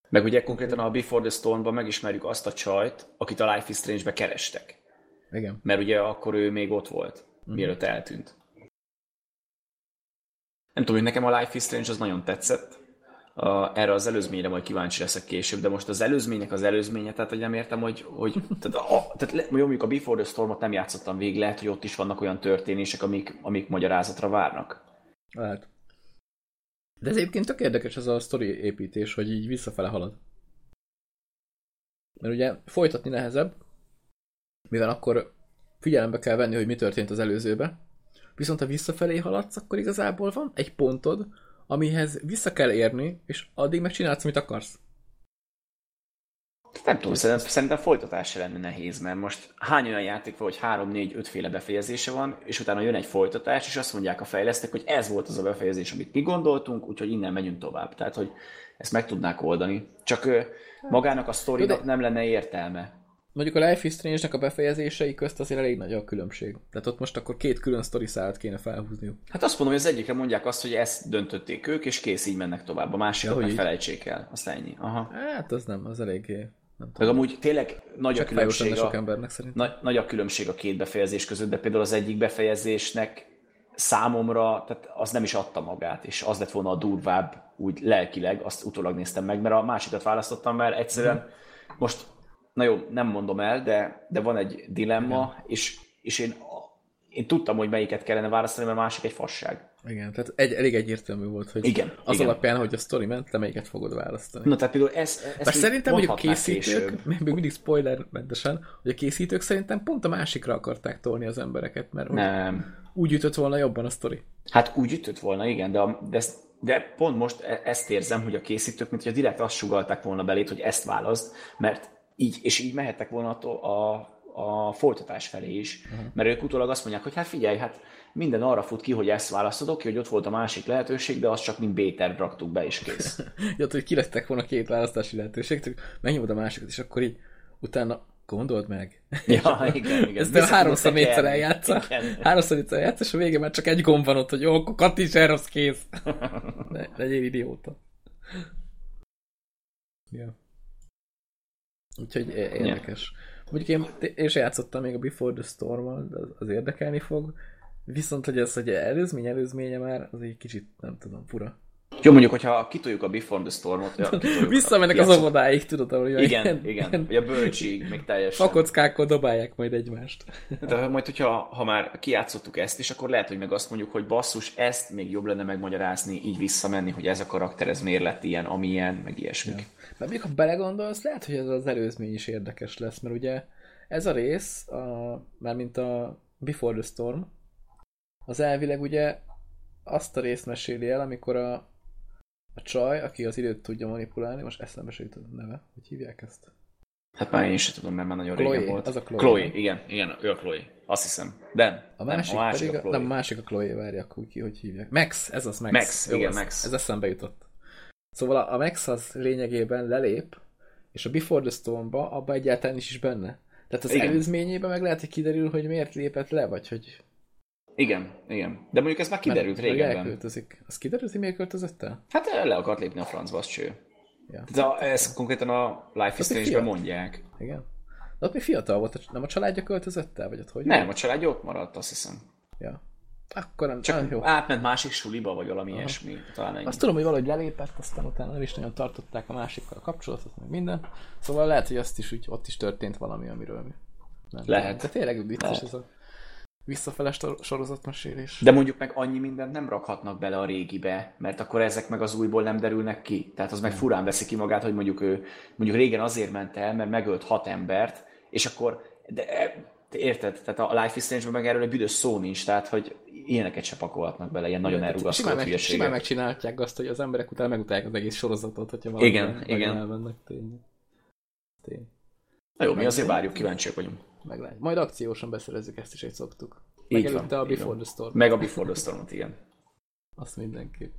Meg ugye konkrétan a Before the Storm-ban megismerjük azt a csajt, akit a Life is Strange-be kerestek. Igen. Mert ugye akkor ő még ott volt, mm. mielőtt eltűnt. Nem tudom, hogy nekem a Life is Strange az nagyon tetszett. A, erre az előzményre majd kíváncsi leszek később, de most az előzménynek az előzménye, tehát hogy nem értem, hogy, hogy tehát, a, tehát mondjuk a Before the Stormot nem játszottam végig, lehet, hogy ott is vannak olyan történések, amik, amik magyarázatra várnak. Lehet. De ez egyébként tök érdekes ez a sztori építés, hogy így visszafele halad. Mert ugye folytatni nehezebb, mivel akkor figyelembe kell venni, hogy mi történt az előzőbe. Viszont ha visszafelé haladsz, akkor igazából van egy pontod, amihez vissza kell érni, és addig megcsinálsz, amit akarsz. Nem tudom, szerintem, szerintem folytatás se lenne nehéz, mert most hány olyan játék van, hogy három, négy, ötféle befejezése van, és utána jön egy folytatás, és azt mondják a fejlesztők, hogy ez volt az a befejezés, amit mi gondoltunk, úgyhogy innen megyünk tovább. Tehát, hogy ezt meg tudnák oldani. Csak magának a sztorinak nem lenne értelme mondjuk a Life is Strange-nek a befejezései közt azért elég nagy a különbség. Tehát ott most akkor két külön sztori szállat kéne felhúzni. Hát azt mondom, hogy az egyikre mondják azt, hogy ezt döntötték ők, és kész, így mennek tovább. A másikat ja, meg felejtsék el. Azt ennyi. Aha. Hát az nem, az eléggé nem tudom. Meg amúgy tényleg nagy Csak a különbség. A, sok embernek szerint. Nagy, nagy a különbség a két befejezés között, de például az egyik befejezésnek számomra, tehát az nem is adta magát, és az lett volna a durvább úgy lelkileg, azt utólag néztem meg, mert a másikat választottam, mert egyszerűen hmm. most na jó, nem mondom el, de, de van egy dilemma, és, és én, én tudtam, hogy melyiket kellene választani, mert a másik egy fasság. Igen, tehát egy, elég egyértelmű volt, hogy igen, az igen. alapján, hogy a sztori ment, te melyiket fogod választani. Na, tehát például ez, ez Bár szerintem, hogy a készítők, még mindig spoilermentesen, hogy a készítők szerintem pont a másikra akarták tolni az embereket, mert nem. úgy ütött volna jobban a sztori. Hát úgy ütött volna, igen, de, a, de, ezt, de pont most e- ezt érzem, hogy a készítők, mint hogy direkt azt sugalták volna belét, hogy ezt választ, mert így, és így mehettek volna a, a, a folytatás felé is, uh-huh. mert ők utólag azt mondják, hogy hát figyelj, hát minden arra fut ki, hogy ezt választodok ki, hogy ott volt a másik lehetőség, de azt csak mint B-terv raktuk be, és kész. ja, hogy kilettek volna két választási lehetőség, csak megnyomod a másikat, és akkor így utána gondold meg. Ja, igen, igen. Ezt háromszor négyszer eljátsza. Háromszor négyszer eljátsza, és a végén már csak egy gomb van ott, hogy jó, akkor kattints erre, az kész. ne, legyél idióta. Ja. Úgyhogy érdekes. Mondjuk én, én sem játszottam még a Before the storm az, az érdekelni fog. Viszont, hogy ez, hogy előzmény előzménye már, az egy kicsit, nem tudom, fura. Jó, mondjuk, hogyha kitoljuk a Before the Stormot, ja, Visszamennek az óvodáig, tudod, hogy igen, igen, ilyen, vagy a bölcsig, még teljesen. Fakockákkal dobálják majd egymást. De majd, hogyha ha már kiátszottuk ezt, és akkor lehet, hogy meg azt mondjuk, hogy basszus, ezt még jobb lenne megmagyarázni, így visszamenni, hogy ez a karakter, ez miért lett ilyen, amilyen, meg ilyesmik. Ja. Mert még ha belegondolsz, lehet, hogy ez az előzmény is érdekes lesz, mert ugye ez a rész, a, mint a Before the Storm, az elvileg ugye azt a részt meséli el, amikor a, a csaj, aki az időt tudja manipulálni, most eszembe se jutott a neve, hogy hívják ezt? Hát már én sem tudom, mert már nagyon Chloe, régen volt. Az a Chloe. Chloe, igen, igen, ő a Chloe. Azt hiszem. Ben. A másik, nem, a másik pedig, a Chloe. nem, a másik a Chloe, várjak, úgy ki, hogy hívják. Max, ez az Max. Max, Jó, igen, az, Max. Ez eszembe jutott. Szóval a, a Max az lényegében lelép, és a Before the Storm-ba abba egyáltalán is is benne. Tehát az igen. előzményében meg lehet, hogy kiderül, hogy miért lépett le, vagy hogy... Igen, igen. De mondjuk ez már kiderült Mert, régebben. elköltözik. Az kiderült, hogy miért költözött el? Hát le akart lépni a francba, az cső. Ja. Ez, a, ez konkrétan a Life is Strange-ben mondják. Igen. De ott mi fiatal volt, nem a családja költözött el, vagy ott hogy? Nem, a családja ott maradt, azt hiszem. Ja. Akkor nem, Csak nem jó. átment másik suliba, vagy valami Aha. ilyesmi. Talán ennyi. Azt tudom, hogy valahogy lelépett, aztán utána nem is nagyon tartották a másikkal a kapcsolatot, meg minden. Szóval lehet, hogy azt is úgy, ott is történt valami, amiről mi. Nem lehet. De tényleg vicces ez a visszafele sorozatmesélés. De mondjuk meg annyi mindent nem rakhatnak bele a régibe, mert akkor ezek meg az újból nem derülnek ki. Tehát az meg furán veszi ki magát, hogy mondjuk ő mondjuk régen azért ment el, mert megölt hat embert, és akkor de Érted? Tehát a Life is Strange-ben meg erről egy büdös szó nincs, tehát hogy ilyeneket se pakolhatnak bele, ilyen nagyon elrugasztott simán, meg, simán megcsinálják azt, hogy az emberek utána megutálják az egész sorozatot, hogyha valami igen, igen. elmennek tényleg. Tény. Na jó, mi azért várjuk, kíváncsiak vagyunk. Meglátjuk. Majd akciósan beszerezzük ezt is, egy szoktuk. Meg van, a Before the Storm. Meg a Before the Storm-ot, igen. Azt mindenképp.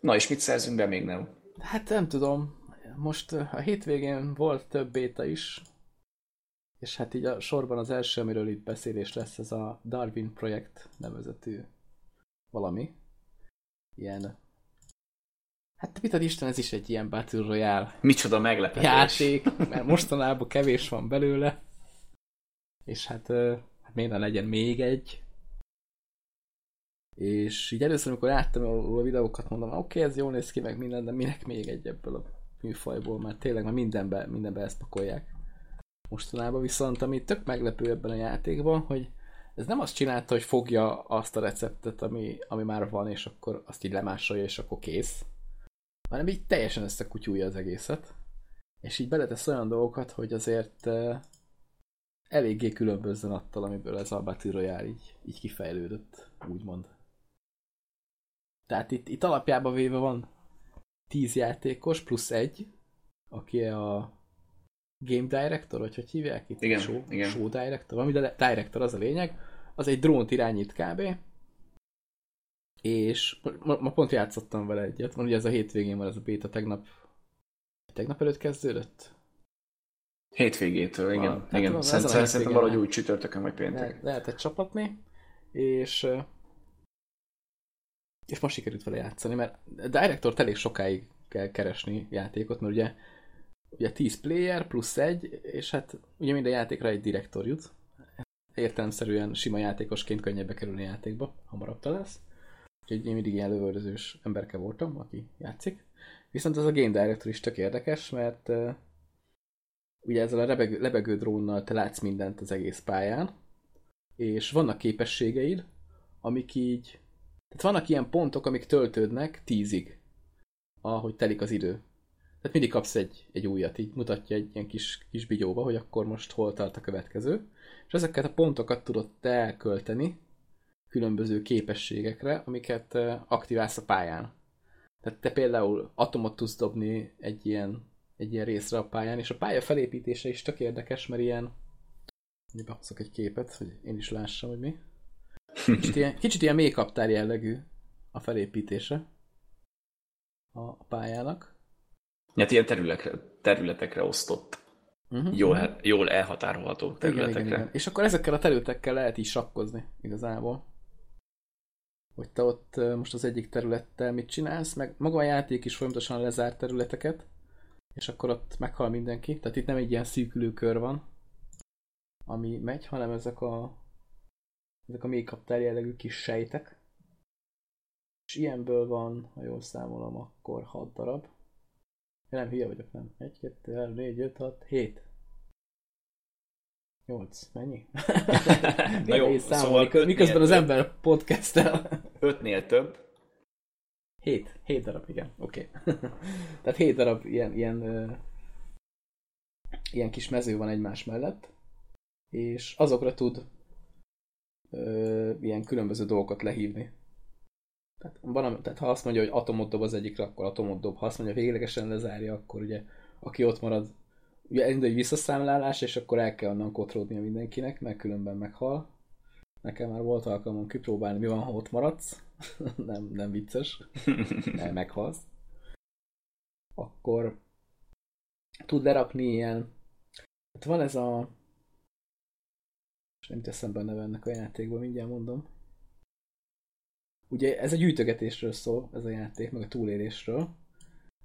Na és mit szerzünk be még nem? Hát nem tudom. Most a hétvégén volt több béta is, és hát így a sorban az első, amiről itt beszélés lesz, ez a Darwin projekt nevezetű valami. Ilyen Hát mit ad Isten, ez is egy ilyen Battle Royale Micsoda meglepetés. játék, mert mostanában kevés van belőle. És hát, hát miért ne legyen még egy. És így először, amikor láttam a videókat, mondom, oké, okay, ez jól néz ki, meg minden, de minek még egy ebből a műfajból, mert tényleg már mindenbe, mindenbe ezt pakolják. Mostanában viszont, ami tök meglepő ebben a játékban, hogy ez nem azt csinálta, hogy fogja azt a receptet, ami, ami már van, és akkor azt így lemásolja, és akkor kész. Hanem így teljesen összekutyúja az egészet. És így beletesz olyan dolgokat, hogy azért uh, eléggé különbözzen attól, amiből ez a Battle Royale így, így kifejlődött, úgymond. Tehát itt, itt alapjában véve van 10 játékos plusz egy, aki a Game Director, vagy hogy hívják itt? Igen, show, igen. show Director, ami de Director az a lényeg, az egy drónt irányít kb. És ma, ma pont játszottam vele egyet, van ugye ez a hétvégén van ez a beta, tegnap tegnap előtt kezdődött? Hétvégétől, igen. Van, igen. Hát, szerintem, szerintem valahogy úgy csütörtökön vagy péntek. Le, egy csapatni, és és most sikerült vele játszani, mert a Director elég sokáig kell keresni játékot, mert ugye ugye 10 player plusz egy, és hát ugye minden játékra egy direktor jut. Értelemszerűen sima játékosként könnyebbe kerülni a játékba, hamarabb találsz. Úgyhogy én mindig ilyen lövöldözős emberke voltam, aki játszik. Viszont ez a Game Director is tök érdekes, mert uh, ugye ezzel a lebegő, lebegő drónnal te látsz mindent az egész pályán, és vannak képességeid, amik így... Tehát vannak ilyen pontok, amik töltődnek tízig, ahogy telik az idő. Tehát mindig kapsz egy, egy újat, így mutatja egy ilyen kis, kis bigyóba, hogy akkor most hol tart a következő. És ezeket a pontokat tudod te elkölteni különböző képességekre, amiket aktiválsz a pályán. Tehát te például atomot tudsz dobni egy ilyen, egy ilyen részre a pályán, és a pálya felépítése is tök érdekes, mert ilyen behozok egy képet, hogy én is lássam, hogy mi. Kicsit ilyen, kicsit ilyen mély jellegű a felépítése a pályának. Hát ilyen területekre, területekre osztott. Uh-huh. Jól, jól elhatárolható területekre. Igen, igen, igen. És akkor ezekkel a területekkel lehet is sakkozni igazából. Hogy te ott most az egyik területtel mit csinálsz, meg maga a játék is folyamatosan lezár területeket, és akkor ott meghal mindenki. Tehát itt nem egy ilyen szűkülő kör van, ami megy, hanem ezek a ezek a mély jellegű kis sejtek. És ilyenből van, ha jól számolom, akkor 6 darab. Ja, nem, hülye vagyok, nem. 1, 2, 3, 4, 5, 6, 7. 8. Mennyi? Na jó, számolni, szóval miközben az ember podcastel. 5-nél több. 7. 7 darab, igen. Oké. Okay. Tehát 7 darab ilyen, ilyen, uh, ilyen kis mező van egymás mellett, és azokra tud uh, ilyen különböző dolgokat lehívni. Tehát, van, tehát ha azt mondja, hogy atomot dob az egyikre, akkor atomot dob. Ha azt mondja, hogy véglegesen lezárja, akkor ugye aki ott marad, ugye elindul egy visszaszámlálás, és akkor el kell onnan kotródnia mindenkinek, mert különben meghal. Nekem már volt alkalmam kipróbálni, mi van, ha ott maradsz. nem, nem vicces. nem, meghalsz. Akkor tud lerakni ilyen... Hát van ez a... És nem teszem benne ennek a játékban, mindjárt mondom. Ugye ez a gyűjtögetésről szól, ez a játék, meg a túlélésről.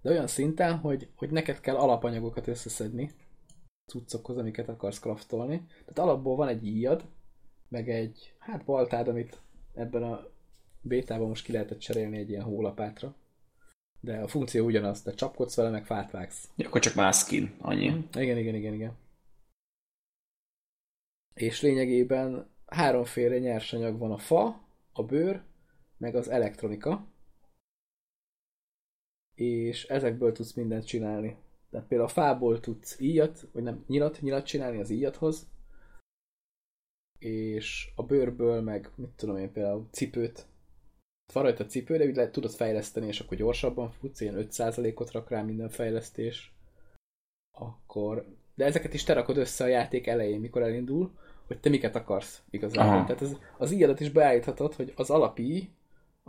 De olyan szinten, hogy, hogy neked kell alapanyagokat összeszedni cuccokhoz, amiket akarsz kraftolni. Tehát alapból van egy íjad, meg egy, hát baltád, amit ebben a bétában most ki lehetett cserélni egy ilyen hólapátra. De a funkció ugyanaz, de csapkodsz vele, meg fát vágsz. Ja, akkor csak más skin, annyi. Mm, igen, igen, igen, igen. És lényegében háromféle nyersanyag van a fa, a bőr, meg az elektronika, és ezekből tudsz mindent csinálni. Tehát például a fából tudsz íjat, vagy nem, nyilat, nyilat csinálni az íjathoz, és a bőrből meg, mit tudom én, például cipőt, van rajta cipő, de úgy lehet, tudod fejleszteni, és akkor gyorsabban futsz, ilyen 5%-ot rak rá minden fejlesztés, akkor... De ezeket is te rakod össze a játék elején, mikor elindul, hogy te miket akarsz igazából. Aha. Tehát ez, az íjadat is beállíthatod, hogy az alapi,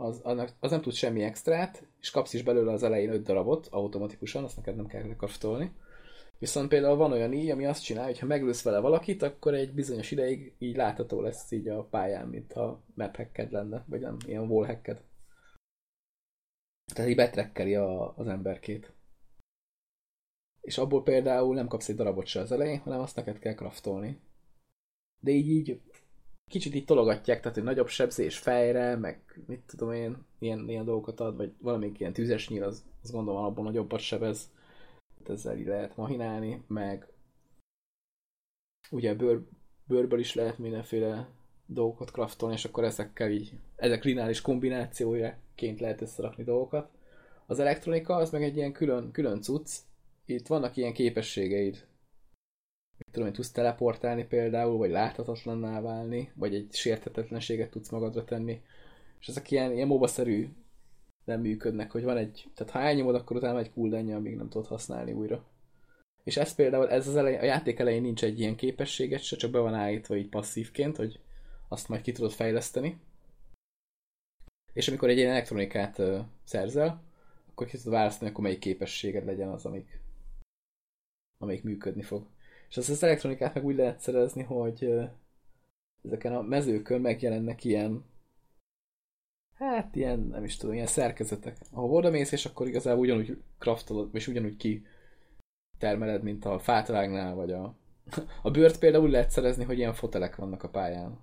az, annak, az nem tud semmi extrát, és kapsz is belőle az elején 5 darabot automatikusan, azt neked nem kell lekraftolni. Viszont például van olyan így, ami azt csinálja, hogy ha meglősz vele valakit, akkor egy bizonyos ideig így látható lesz így a pályán, mint ha map hacked lenne, vagy nem, ilyen wall hacked. Tehát így betrekkeli a, az emberkét. És abból például nem kapsz egy darabot se az elején, hanem azt neked kell kraftolni. De így, így kicsit így tologatják, tehát hogy nagyobb sebzés fejre, meg mit tudom én, ilyen, ilyen dolgokat ad, vagy valamelyik ilyen tüzes nyíl, az, az gondolom abban nagyobbat sebez ezzel így lehet mahinálni, meg ugye bőr, bőrből is lehet mindenféle dolgokat kraftolni, és akkor ezekkel így, ezek lineáris kombinációjaként lehet összerakni dolgokat. Az elektronika az meg egy ilyen külön, külön cucc, itt vannak ilyen képességeid. Tudom, hogy tudsz teleportálni például, vagy láthatatlanná válni, vagy egy sérthetetlenséget tudsz magadra tenni. És ezek ilyen, ilyen MOBA-szerű nem működnek, hogy van egy, tehát ha elnyomod, akkor utána egy cooldown amíg nem tudod használni újra. És ez például, ez az elej, a játék elején nincs egy ilyen képességet se, csak be van állítva így passzívként, hogy azt majd ki tudod fejleszteni. És amikor egy ilyen elektronikát uh, szerzel, akkor ki tudod választani, akkor melyik képességed legyen az, amik, amelyik működni fog. És azt az elektronikát meg úgy lehet szerezni, hogy ezeken a mezőkön megjelennek ilyen hát ilyen, nem is tudom, ilyen szerkezetek. Ahol oda mész, és akkor igazából ugyanúgy kraftolod, és ugyanúgy ki termeled, mint a fátrágnál, vagy a... A bőrt például lehet szerezni, hogy ilyen fotelek vannak a pályán.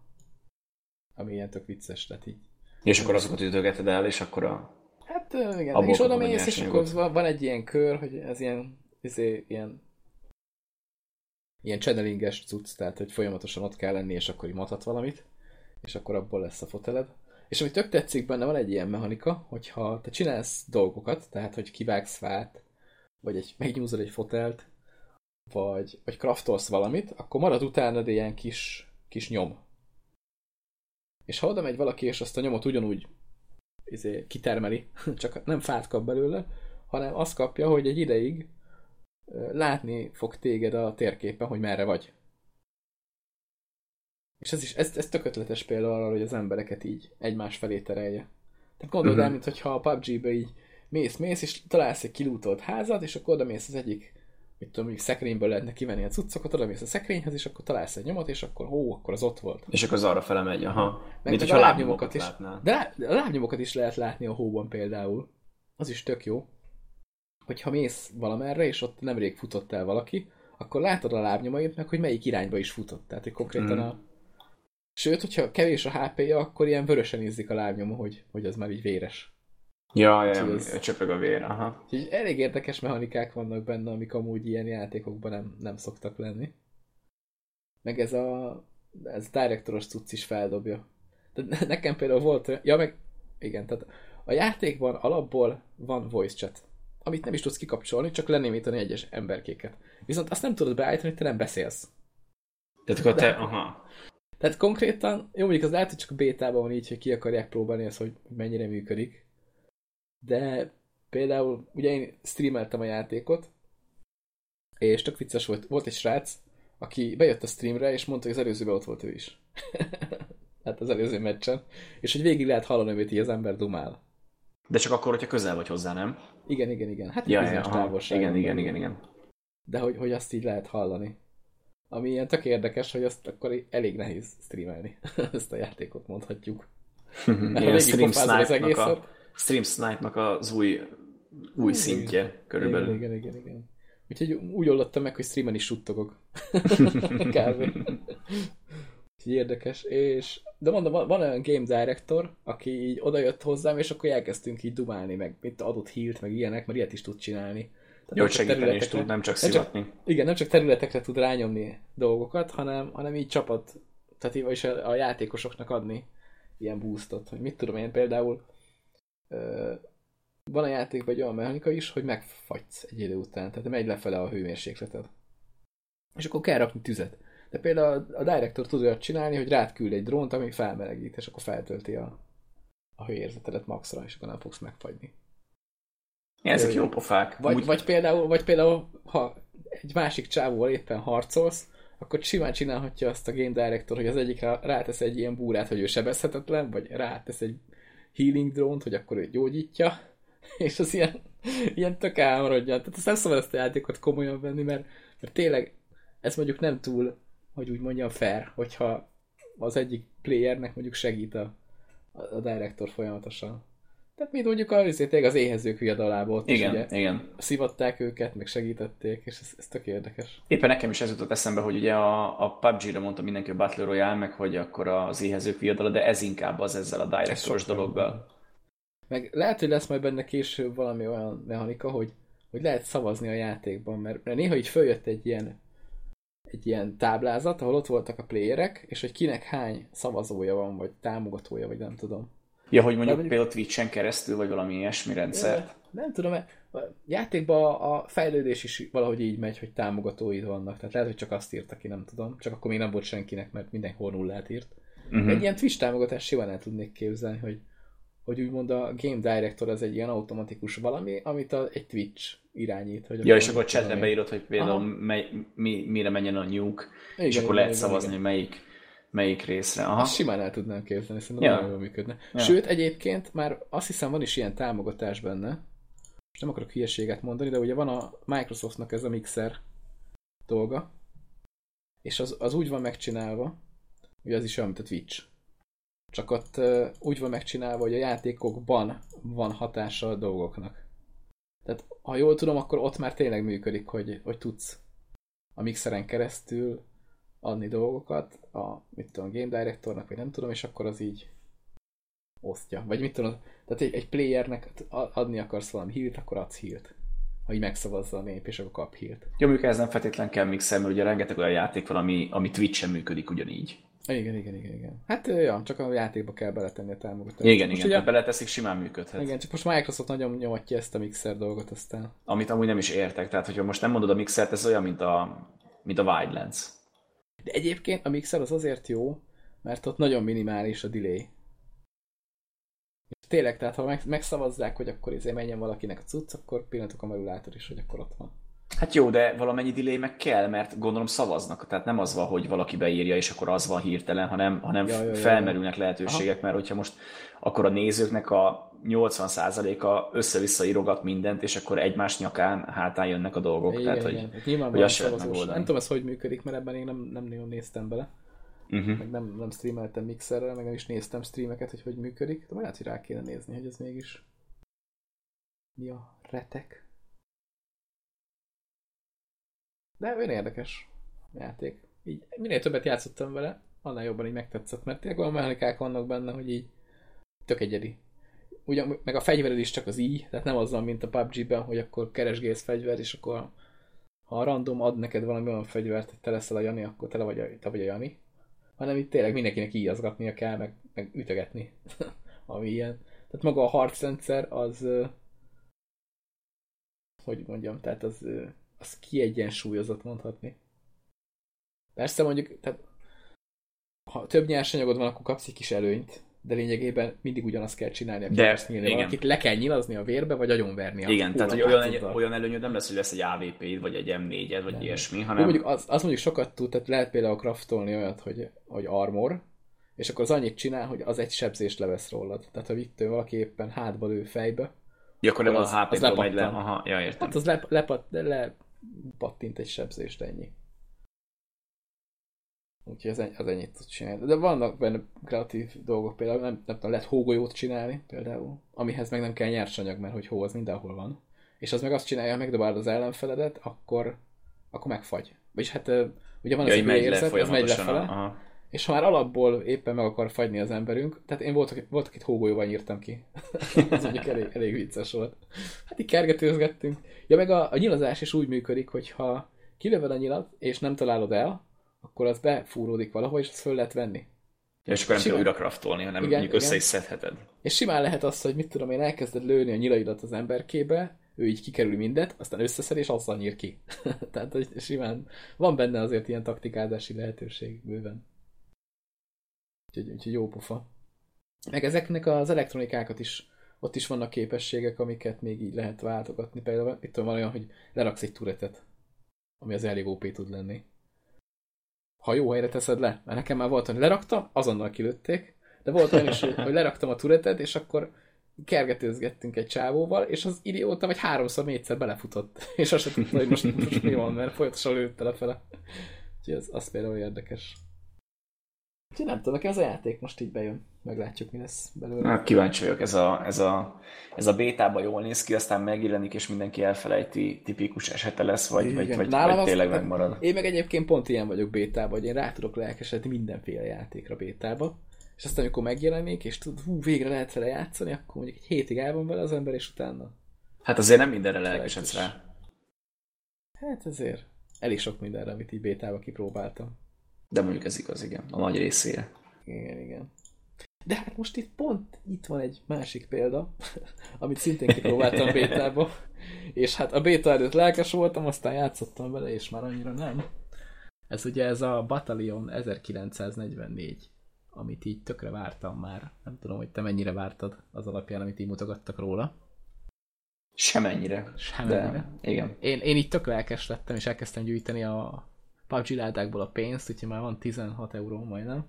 Ami ilyen tök vicces, tehát így. És akkor azokat ütögeted el, és akkor a... Hát igen, és oda mész, és akkor van, van egy ilyen kör, hogy ez ilyen, izé, ilyen ilyen channelinges cucc, tehát hogy folyamatosan ott kell lenni, és akkor így valamit, és akkor abból lesz a foteled. És ami tök tetszik benne, van egy ilyen mechanika, hogyha te csinálsz dolgokat, tehát hogy kivágsz fát, vagy egy, megnyúzod egy fotelt, vagy, vagy kraftolsz valamit, akkor marad utána ilyen kis, kis nyom. És ha oda megy valaki, és azt a nyomot ugyanúgy izé, kitermeli, csak nem fát kap belőle, hanem azt kapja, hogy egy ideig látni fog téged a térképen, hogy merre vagy. És ez is, ez, ez tök ötletes példa arra, hogy az embereket így egymás felé terelje. Tehát gondold uh-huh. el, mintha a PUBG-be így mész, mész, és találsz egy kilútolt házat, és akkor oda mész az egyik, mit tudom, mondjuk szekrényből lehetne kivenni a cuccokat, oda mész a szekrényhez, és akkor találsz egy nyomot, és akkor ó, akkor az ott volt. És akkor az arra fele megy, aha. Meg mint a lábnyomokat is. Látnál. De a lábnyomokat is lehet látni a hóban például. Az is tök jó. Hogyha mész valamerre, és ott nemrég futott el valaki, akkor látod a lábnyomait, meg hogy melyik irányba is futott. Tehát, hogy konkrétan mm. a, Sőt, hogyha kevés a HP-ja, akkor ilyen vörösen ízik a lábnyoma, hogy, hogy az már így véres. Ja, ja, ez... csöpög a vér, aha. Úgyhogy elég érdekes mechanikák vannak benne, amik amúgy ilyen játékokban nem, nem szoktak lenni. Meg ez a ez a direktoros cucc is feldobja. Tehát nekem például volt, ja meg, igen, tehát a játékban alapból van voice chat, amit nem is tudsz kikapcsolni, csak lenémítani egyes emberkéket. Viszont azt nem tudod beállítani, hogy te nem beszélsz. Tehát akkor te, aha. Tehát konkrétan, jó mondjuk az lehet, hogy csak bétában van így, hogy ki akarják próbálni ezt, hogy mennyire működik. De például, ugye én streameltem a játékot, és tök vicces volt, volt egy srác, aki bejött a streamre, és mondta, hogy az előzőben ott volt ő is. hát az előző meccsen. És hogy végig lehet hallani, hogy így az ember dumál. De csak akkor, hogyha közel vagy hozzá, nem? Igen, igen, igen. Hát ja, ja, igen, igen, igen, igen. De hogy, hogy azt így lehet hallani. Ami ilyen tök érdekes, hogy azt akkor elég nehéz streamelni. Ezt a játékot mondhatjuk. Ilyen stream snipe-nak, a, stream snipe-nak az új, új szintje körülbelül. Igen, igen, igen, igen. Úgyhogy úgy oldottam meg, hogy streamen is suttogok. Kb. Érdekes. És, de mondom, van, olyan game director, aki így odajött hozzám, és akkor elkezdtünk így dumálni, meg mit adott hírt, meg ilyenek, mert ilyet is tud csinálni. Jó, hogy segíteni is tud, nem csak szivatni. Nem csak, igen, nem csak területekre tud rányomni dolgokat, hanem, hanem így csapat, tehát így a, a játékosoknak adni ilyen boostot, hogy mit tudom én például ö, van a játékban egy olyan mechanika is, hogy megfagysz egy idő után, tehát megy lefele a hőmérsékleted. És akkor kell rakni tüzet. De például a director tud olyat csinálni, hogy rád küld egy drónt, ami felmelegít, és akkor feltölti a, a hőérzetedet maxra, és akkor nem fogsz megfagyni. Ja, ezek jó pofák. Vagy, Úgy... vagy, például, vagy például, ha egy másik csávóval éppen harcolsz, akkor simán csinálhatja azt a game director, hogy az egyikre rátesz egy ilyen búrát, hogy ő sebezhetetlen, vagy rátesz egy healing drone hogy akkor ő gyógyítja, és az ilyen, ilyen tök elmaradja. Tehát ezt nem szabad ezt a játékot komolyan venni, mert, mert tényleg ez mondjuk nem túl, hogy úgy mondjam, fair, hogyha az egyik playernek mondjuk segít a, a director folyamatosan. Tehát mint mondjuk a, azért az éhezők viadalából. Igen, ugye igen. Szivatták őket, meg segítették, és ez, ez tök érdekes. Éppen nekem is ez jutott eszembe, hogy ugye a, a PUBG-ra mondta mindenki a Battle Royale, meg hogy akkor az éhezők viadala, de ez inkább az ezzel a directoros dologgal. Meg lehet, hogy lesz majd benne később valami olyan mechanika, hogy, hogy lehet szavazni a játékban, mert, mert néha így följött egy ilyen egy ilyen táblázat, ahol ott voltak a playerek, és hogy kinek hány szavazója van, vagy támogatója, vagy nem tudom. Ja, hogy mondjuk, mondjuk például Twitch-en keresztül, vagy valami ilyesmi rendszer. Nem tudom, mert a játékban a fejlődés is valahogy így megy, hogy támogatóid vannak. Tehát lehet, hogy csak azt írta ki, nem tudom. Csak akkor még nem volt senkinek, mert mindenhol nullát írt. Uh-huh. Egy ilyen Twitch támogatás simán el tudnék képzelni, hogy, hogy úgymond a Game Director az egy ilyen automatikus valami, amit a, egy Twitch irányít. Hogy ja, és akkor chatre beírod, hogy például mely, mi, mire menjen a nyúk, és akkor igen, lehet igen, szavazni, igen. melyik melyik részre. Aha. Azt simán el tudnám képzelni, szerintem ja. nagyon jól működne. Ja. Sőt, egyébként már azt hiszem van is ilyen támogatás benne, és nem akarok hülyeséget mondani, de ugye van a Microsoftnak ez a mixer dolga, és az, az úgy van megcsinálva, hogy az is olyan, mint a Twitch. Csak ott úgy van megcsinálva, hogy a játékokban van hatása a dolgoknak. Tehát ha jól tudom, akkor ott már tényleg működik, hogy, hogy tudsz a mixeren keresztül adni dolgokat a, mit tudom, game directornak, vagy nem tudom, és akkor az így osztja. Vagy mit tudom, tehát egy, egy playernek adni akarsz valami hírt, akkor adsz hírt. Ha így megszavazza a nép, és akkor kap hírt. Jó, mondjuk ez nem feltétlen kell mixel, mert ugye rengeteg olyan játék van, ami, ami Twitch-en működik ugyanígy. Igen, igen, igen, igen. Hát ja, csak a játékba kell beletenni a támogatást. Igen, most igen, ugye, beleteszik, simán működhet. Igen, csak most Microsoft nagyon nyomatja ezt a mixer dolgot aztán. Amit amúgy nem is értek, tehát hogyha most nem mondod a mixert, ez olyan, mint a, mint a Wildlands. De egyébként a mixer az azért jó, mert ott nagyon minimális a delay. Tényleg, tehát ha megszavazzák, hogy akkor izé menjen valakinek a cucc, akkor pillanatok a meglátor is, hogy akkor ott van. Hát jó, de valamennyi delay meg kell, mert gondolom szavaznak. Tehát nem az van, hogy valaki beírja, és akkor az van hirtelen, hanem, hanem ja, ja, ja, felmerülnek lehetőségek, Aha. mert hogyha most akkor a nézőknek a 80%-a össze-vissza írogat mindent, és akkor egymás nyakán hátán jönnek a dolgok. Igen, Tehát, igen. hogy, Nyilván hogy azt Nem tudom, ez hogy működik, mert ebben én nem, nem nagyon néztem bele. Uh-huh. Meg nem, nem streameltem mixerrel, meg nem is néztem streameket, hogy hogy működik. De majd hogy rá kéne nézni, hogy ez mégis mi a retek. De olyan érdekes játék. Így, minél többet játszottam vele, annál jobban így megtetszett, mert tényleg olyan mechanikák vannak benne, hogy így tök egyedi. Ugyan, meg a fegyvered is csak az így, tehát nem az van, mint a PUBG-ben, hogy akkor keresgélsz fegyver, és akkor ha a random ad neked valami olyan fegyvert, hogy te leszel a Jani, akkor te, vagy a, te vagy a Jani. Hanem itt tényleg mindenkinek íjazgatnia kell, meg, meg ütögetni, ami ilyen. Tehát maga a harcrendszer az hogy mondjam, tehát az az kiegyensúlyozott mondhatni. Persze mondjuk, tehát, ha több nyersanyagod van, akkor kapsz egy kis előnyt, de lényegében mindig ugyanazt kell csinálni, aki de, nyílni. Valakit le kell nyilazni a vérbe, vagy agyonverni. Igen, tehát hogy olyan, egy, olyan előnyöd nem lesz, hogy lesz egy avp vagy egy M4-ed, vagy nem. ilyesmi, hanem... mondjuk az, az, mondjuk sokat tud, tehát lehet például craftolni olyat, hogy, hogy armor, és akkor az annyit csinál, hogy az egy sebzést levesz rólad. Tehát ha vittő valaki éppen hátba lő fejbe, Ja, akkor nem az, a HP-tól megy le. Aha, ja, értem. Hát az le, lepat, le, pattint egy sebzést, ennyi. Úgyhogy az, az ennyit tud csinálni. De vannak benne kreatív dolgok, például nem, nem tudom, lehet hógolyót csinálni, például, amihez meg nem kell nyersanyag, mert hogy hó az mindenhol van. És az meg azt csinálja, ha megdobálod az ellenfeledet, akkor, akkor megfagy. Vagyis hát ugye van ja, az, hogy le, az megy lefele, aha. És ha már alapból éppen meg akar fagyni az emberünk, tehát én voltak, voltak itt hógolyóval írtam ki. ez mondjuk elég, elég vicces volt. Hát így kergetőzgettünk. Ja, meg a, a nyilazás is úgy működik, hogy ha kilöved a nyilat, és nem találod el, akkor az befúródik valahol, és azt föl lehet venni. Ja, és akkor nem kell újra kraftolni, hanem igen, mondjuk össze is szedheted. És simán lehet az, hogy mit tudom én, elkezded lőni a nyilaidat az emberkébe, ő így kikerül mindet, aztán összeszed, és azzal nyír ki. Tehát, hogy simán van benne azért ilyen taktikázási lehetőség bőven. Úgyhogy, úgyhogy jó pufa. Meg ezeknek az elektronikákat is, ott is vannak képességek, amiket még így lehet váltogatni. Például itt van olyan, hogy leraksz egy turetet, ami az elég OP tud lenni. Ha jó helyre teszed le, mert nekem már volt, hogy leraktam, azonnal kilőtték, de volt olyan is, hogy leraktam a turetet, és akkor kergetőzgettünk egy csávóval, és az idióta vagy háromszor, négyszer belefutott, és azt sem tudta, hogy most, most mi van, mert folyamatosan lőtte lefele. Úgyhogy az, az például érdekes. Úgyhogy nem tudom, nekem ez a játék most így bejön. Meglátjuk, mi lesz belőle. Hát kíváncsi vagyok, ez a, ez a, ez a bétában jól néz ki, aztán megjelenik, és mindenki elfelejti, tipikus esete lesz, vagy, vagy, vagy, vagy tényleg megmarad. Én meg egyébként pont ilyen vagyok bétában, hogy én rá tudok lelkesedni mindenféle játékra bétába és aztán amikor megjelenik, és tud, hú, végre lehet vele játszani, akkor mondjuk egy hétig el van vele az ember, és utána... Hát azért nem mindenre lelkesedsz rá. Hát azért elég sok mindenre, amit így bétába kipróbáltam. De mondjuk ez igaz, igen, a nagy részére. Igen, igen. De hát most itt pont itt van egy másik példa, amit szintén kipróbáltam bétába, és hát a béta előtt lelkes voltam, aztán játszottam vele, és már annyira nem. Ez ugye ez a Battalion 1944 amit így tökre vártam már. Nem tudom, hogy te mennyire vártad az alapján, amit így mutogattak róla. Semennyire. Semennyire. De, igen. Én, én így tök lelkes lettem, és elkezdtem gyűjteni a PUBG a pénzt, úgyhogy már van 16 euró majdnem.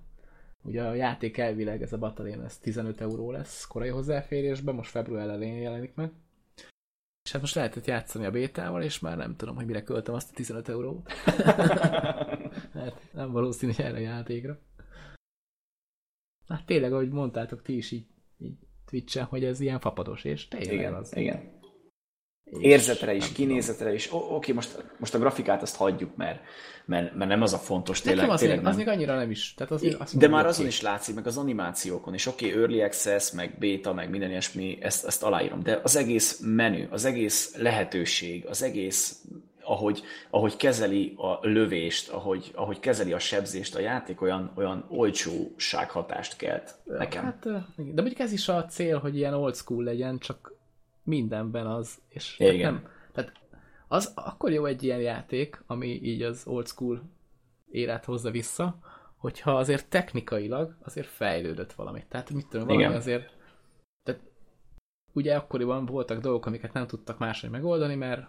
Ugye a játék elvileg, ez a Battalion, ez 15 euró lesz korai hozzáférésben, most február elején jelenik meg. És hát most lehetett játszani a bétával, és már nem tudom, hogy mire költöm azt a 15 eurót. hát nem valószínű erre a játékra. Hát tényleg, ahogy mondtátok ti is így, így Twitch-en, hogy ez ilyen fapados, és tényleg igen, az. Igen, Érzetre is, kinézetre is. Oké, okay, most, most a grafikát azt hagyjuk, mert, mert, mert nem az a fontos tényleg. Nekem az, tényleg még, az még annyira nem is. Tehát az, azt de már azon is látszik, meg az animációkon is. Oké, Early Access, meg Beta, meg minden ilyesmi, ezt, ezt aláírom. De az egész menü, az egész lehetőség, az egész ahogy, ahogy kezeli a lövést, ahogy, ahogy kezeli a sebzést a játék, olyan, olyan olcsósághatást kelt nekem. Hát, de mondjuk ez is a cél, hogy ilyen old school legyen, csak mindenben az. És Igen. Nem, tehát az akkor jó egy ilyen játék, ami így az old school érát hozza vissza, hogyha azért technikailag azért fejlődött valamit. Tehát mit tudom, valami Igen. azért tehát ugye akkoriban voltak dolgok, amiket nem tudtak máshogy megoldani, mert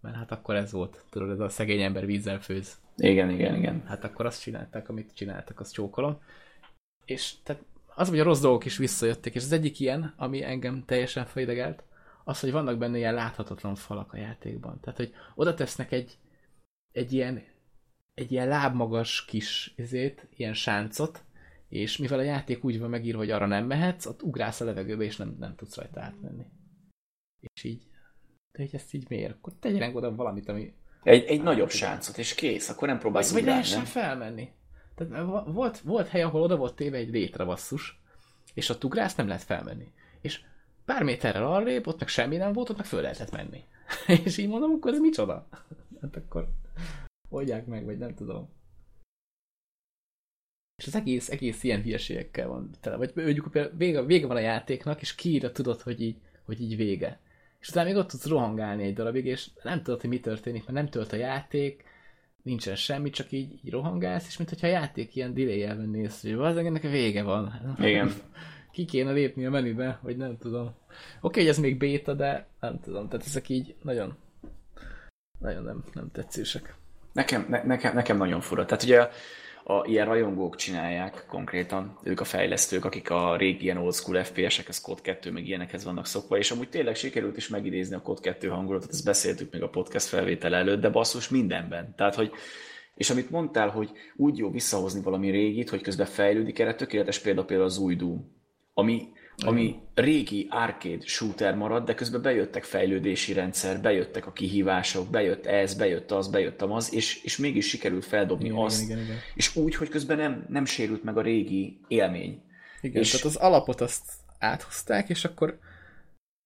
mert hát akkor ez volt, tudod, ez a szegény ember vízzel főz. Igen, igen, igen. Hát akkor azt csinálták, amit csináltak, azt csókolom. És tehát az, hogy a rossz dolgok is visszajöttek, és az egyik ilyen, ami engem teljesen felidegelt, az, hogy vannak benne ilyen láthatatlan falak a játékban. Tehát, hogy oda tesznek egy, egy ilyen egy ilyen lábmagas kis izét, ilyen sáncot, és mivel a játék úgy van megírva, hogy arra nem mehetsz, ott ugrálsz a levegőbe, és nem, nem tudsz rajta átmenni. És így de hogy ezt így miért? Akkor tegyenek oda valamit, ami... Egy, egy nagyobb sáncot, és kész, akkor nem próbálsz Vagy lehessen nem? felmenni. Tehát volt, volt hely, ahol oda volt téve egy létre basszus, és a ugrász nem lehet felmenni. És pár méterrel arrébb, ott meg semmi nem volt, ott meg föl lehetett menni. és így mondom, akkor ez micsoda? hát akkor oldják meg, vagy nem tudom. És az egész, egész ilyen hülyeségekkel van tele. Vagy mondjuk vége, vége van a játéknak, és kiírja tudod, hogy így, hogy így vége és utána még ott tudsz rohangálni egy darabig, és nem tudod, hogy mi történik, mert nem tölt a játék, nincsen semmi, csak így, így rohangálsz, és mintha a játék ilyen delay elven néz, hogy az ennek a vége van. Igen. Ki kéne lépni a menübe, vagy nem tudom. Oké, okay, hogy ez még béta, de nem tudom, tehát ezek így nagyon nagyon nem, nem tetszősek. Nekem, ne, nekem, nekem nagyon fura. Tehát ugye a, ilyen rajongók csinálják konkrétan, ők a fejlesztők, akik a régi ilyen old school FPS-ekhez, Code 2, meg ilyenekhez vannak szokva, és amúgy tényleg sikerült is megidézni a Code 2 hangulatot, ezt beszéltük még a podcast felvétel előtt, de basszus mindenben. Tehát, hogy és amit mondtál, hogy úgy jó visszahozni valami régit, hogy közben fejlődik, erre tökéletes példa például az új Doom, ami ami régi arcade shooter marad, de közben bejöttek fejlődési rendszer, bejöttek a kihívások, bejött ez, bejött az, bejött az, és, és mégis sikerült feldobni igen, azt, igen, igen, igen. és úgy, hogy közben nem, nem sérült meg a régi élmény. Igen, és... tehát az alapot azt áthozták, és akkor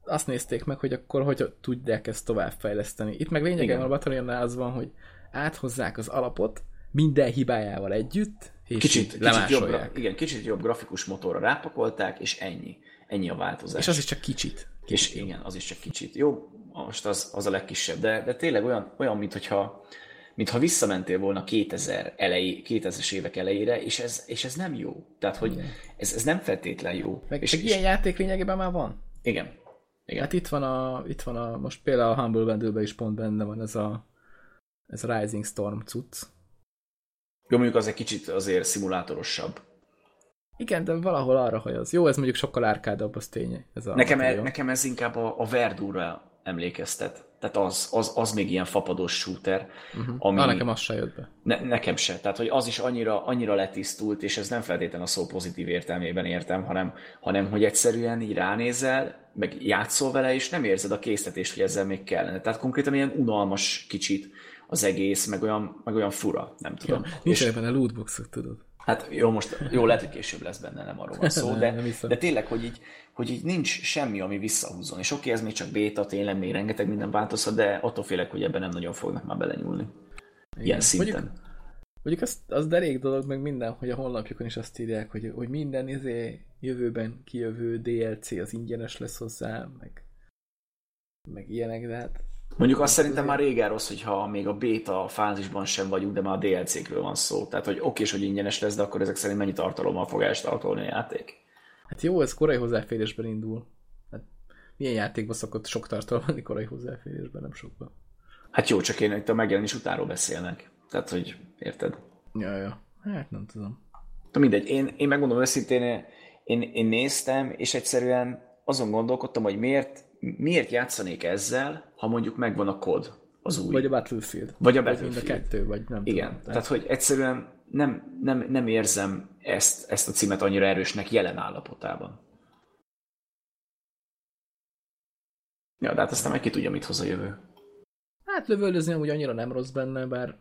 azt nézték meg, hogy akkor hogy tudják ezt továbbfejleszteni. Itt meg lényegében a Batalionnál az van, hogy áthozzák az alapot minden hibájával együtt, és kicsit, kicsit jobb, igen, kicsit jobb grafikus motorra rápakolták, és ennyi. Ennyi a változás. És az is csak kicsit. És igen, az is csak kicsit. Jó, most az, az a legkisebb, de, de tényleg olyan, olyan mintha mintha visszamentél volna 2000 elejé, 2000-es évek elejére, és ez, és ez nem jó. Tehát, hogy ez, ez nem feltétlen jó. Meg, és, és ilyen játék lényegében már van? Igen. Igen. Hát itt van a, itt van a most például a Humble bundle is pont benne van ez a, ez a Rising Storm cucc. Jó, mondjuk az egy kicsit azért szimulátorosabb. Igen, de valahol arra hogy az Jó, ez mondjuk sokkal árkádabb, az tény. Ez a nekem, e, nekem ez inkább a, a Verdúra emlékeztet. Tehát az, az, az még ilyen fapados shooter. Uh-huh. Ami... Ah, nekem az se jött be. Ne, nekem se. Tehát, hogy az is annyira, annyira letisztult, és ez nem feltétlenül a szó pozitív értelmében értem, hanem, hanem hogy egyszerűen így ránézel, meg játszol vele, és nem érzed a késztetést, hogy ezzel még kellene. Tehát konkrétan ilyen unalmas kicsit az egész, meg olyan, meg olyan fura, nem tudom. Ja, nincs és... benne lootboxok, tudod. Hát jó, most jó, lehet, hogy később lesz benne, nem arról van szó, de, de tényleg, hogy így, hogy így nincs semmi, ami visszahúzzon. És oké, ez még csak béta, tényleg még rengeteg minden változhat, de attól félek, hogy ebben nem nagyon fognak már belenyúlni. Igen. Ilyen szinten. Mondjuk, mondjuk az, az derék dolog, meg minden, hogy a honlapjukon is azt írják, hogy, hogy minden izé jövőben kijövő DLC az ingyenes lesz hozzá, meg, meg ilyenek, de hát Mondjuk azt szerintem már régen rossz, hogyha még a beta fázisban sem vagyunk, de már a DLC-kről van szó. Tehát, hogy oké, hogy ingyenes lesz, de akkor ezek szerint mennyi tartalommal fog elstartolni a játék? Hát jó, ez korai hozzáférésben indul. Hát milyen játékban szokott sok tartalom lenni korai hozzáférésben, nem sokban. Hát jó, csak én itt a megjelenés utánról beszélnek. Tehát, hogy érted? Ja, ja. Hát nem tudom. De mindegy, én, én megmondom őszintén, én, én néztem, és egyszerűen azon gondolkodtam, hogy miért miért játszanék ezzel, ha mondjuk megvan a kod, az új. Vagy a Battlefield. Vagy a Battlefield. Vagy mind a kettő, vagy nem Igen, tudom. tehát hogy egyszerűen nem, nem, nem érzem ezt, ezt a címet annyira erősnek jelen állapotában. Ja, de hát aztán meg ki tudja, mit hoz a jövő. Hát lövöldözni úgy annyira nem rossz benne, bár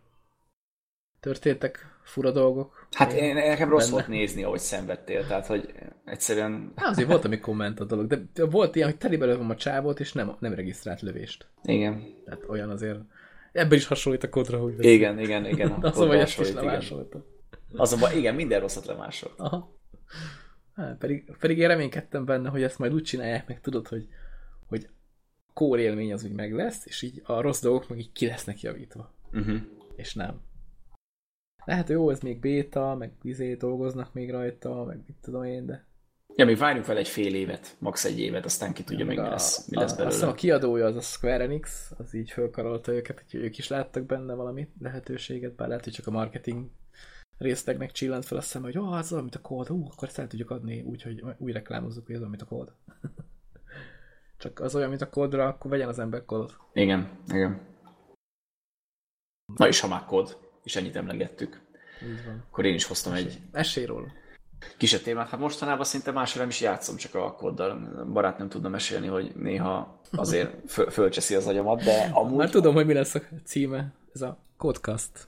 történtek fura dolgok. Hát én, nekem rossz benne. volt nézni, ahogy szenvedtél, tehát hogy egyszerűen... Hát azért volt, ami komment a dolog, de volt ilyen, hogy telibe lövöm a csávót, és nem, nem regisztrált lövést. Igen. Tehát olyan azért... Ebben is hasonlít a kodra, hogy... Veszik. Igen, igen, igen. Azon, hogy ezt is lemásoltam. Azonban igen, minden rosszat lemásolt. Aha. Hát, pedig, pedig én reménykedtem benne, hogy ezt majd úgy csinálják meg, tudod, hogy, hogy kór élmény az úgy meg lesz, és így a rossz dolgok meg így ki lesznek javítva. Uh-huh. És nem lehet, jó, ez még béta, meg izé dolgoznak még rajta, meg mit tudom én, de... Ja, még várjunk fel egy fél évet, max. egy évet, aztán ki tudja még, mi lesz, mi lesz belőle. Azt a kiadója az a Square Enix, az így fölkarolta őket, hogy ők is láttak benne valami lehetőséget, bár lehet, hogy csak a marketing részlegnek csillant fel a szem, hogy oh, az mint a kód, ú, akkor ezt el tudjuk adni, úgyhogy úgy reklámozzuk, hogy az mint a kód. csak az olyan, mint a kódra, akkor vegyen az ember kódot. Igen, igen. Na és ha már kód és ennyit emlegettük. Így van. Akkor én is hoztam Mesélj. egy... Mesélj róla. Kisebb témát. Hát mostanában szinte másra nem is játszom, csak a koddal. Barát nem tudna mesélni, hogy néha azért föl, fölcseszi az agyamat, de amúgy... Már tudom, hogy mi lesz a címe. Ez a Codecast.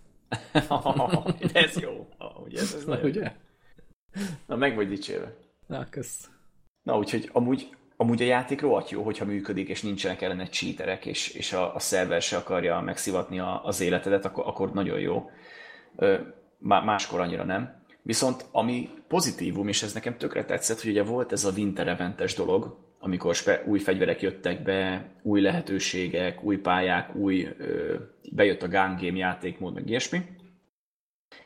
ez jó. Ugye ez, ez Na, ugye? Na, meg vagy dicsérve. Na, kösz. Na, úgyhogy amúgy, amúgy a játék rohadt jó, hogyha működik, és nincsenek ellene cheaterek, és, és a, a szerver se akarja megszivatni a, az életedet, akkor, akkor nagyon jó máskor annyira nem. Viszont ami pozitívum, és ez nekem tökre tetszett, hogy ugye volt ez a winter eventes dolog, amikor új fegyverek jöttek be, új lehetőségek, új pályák, új, ö, bejött a gun game játékmód, meg ilyesmi.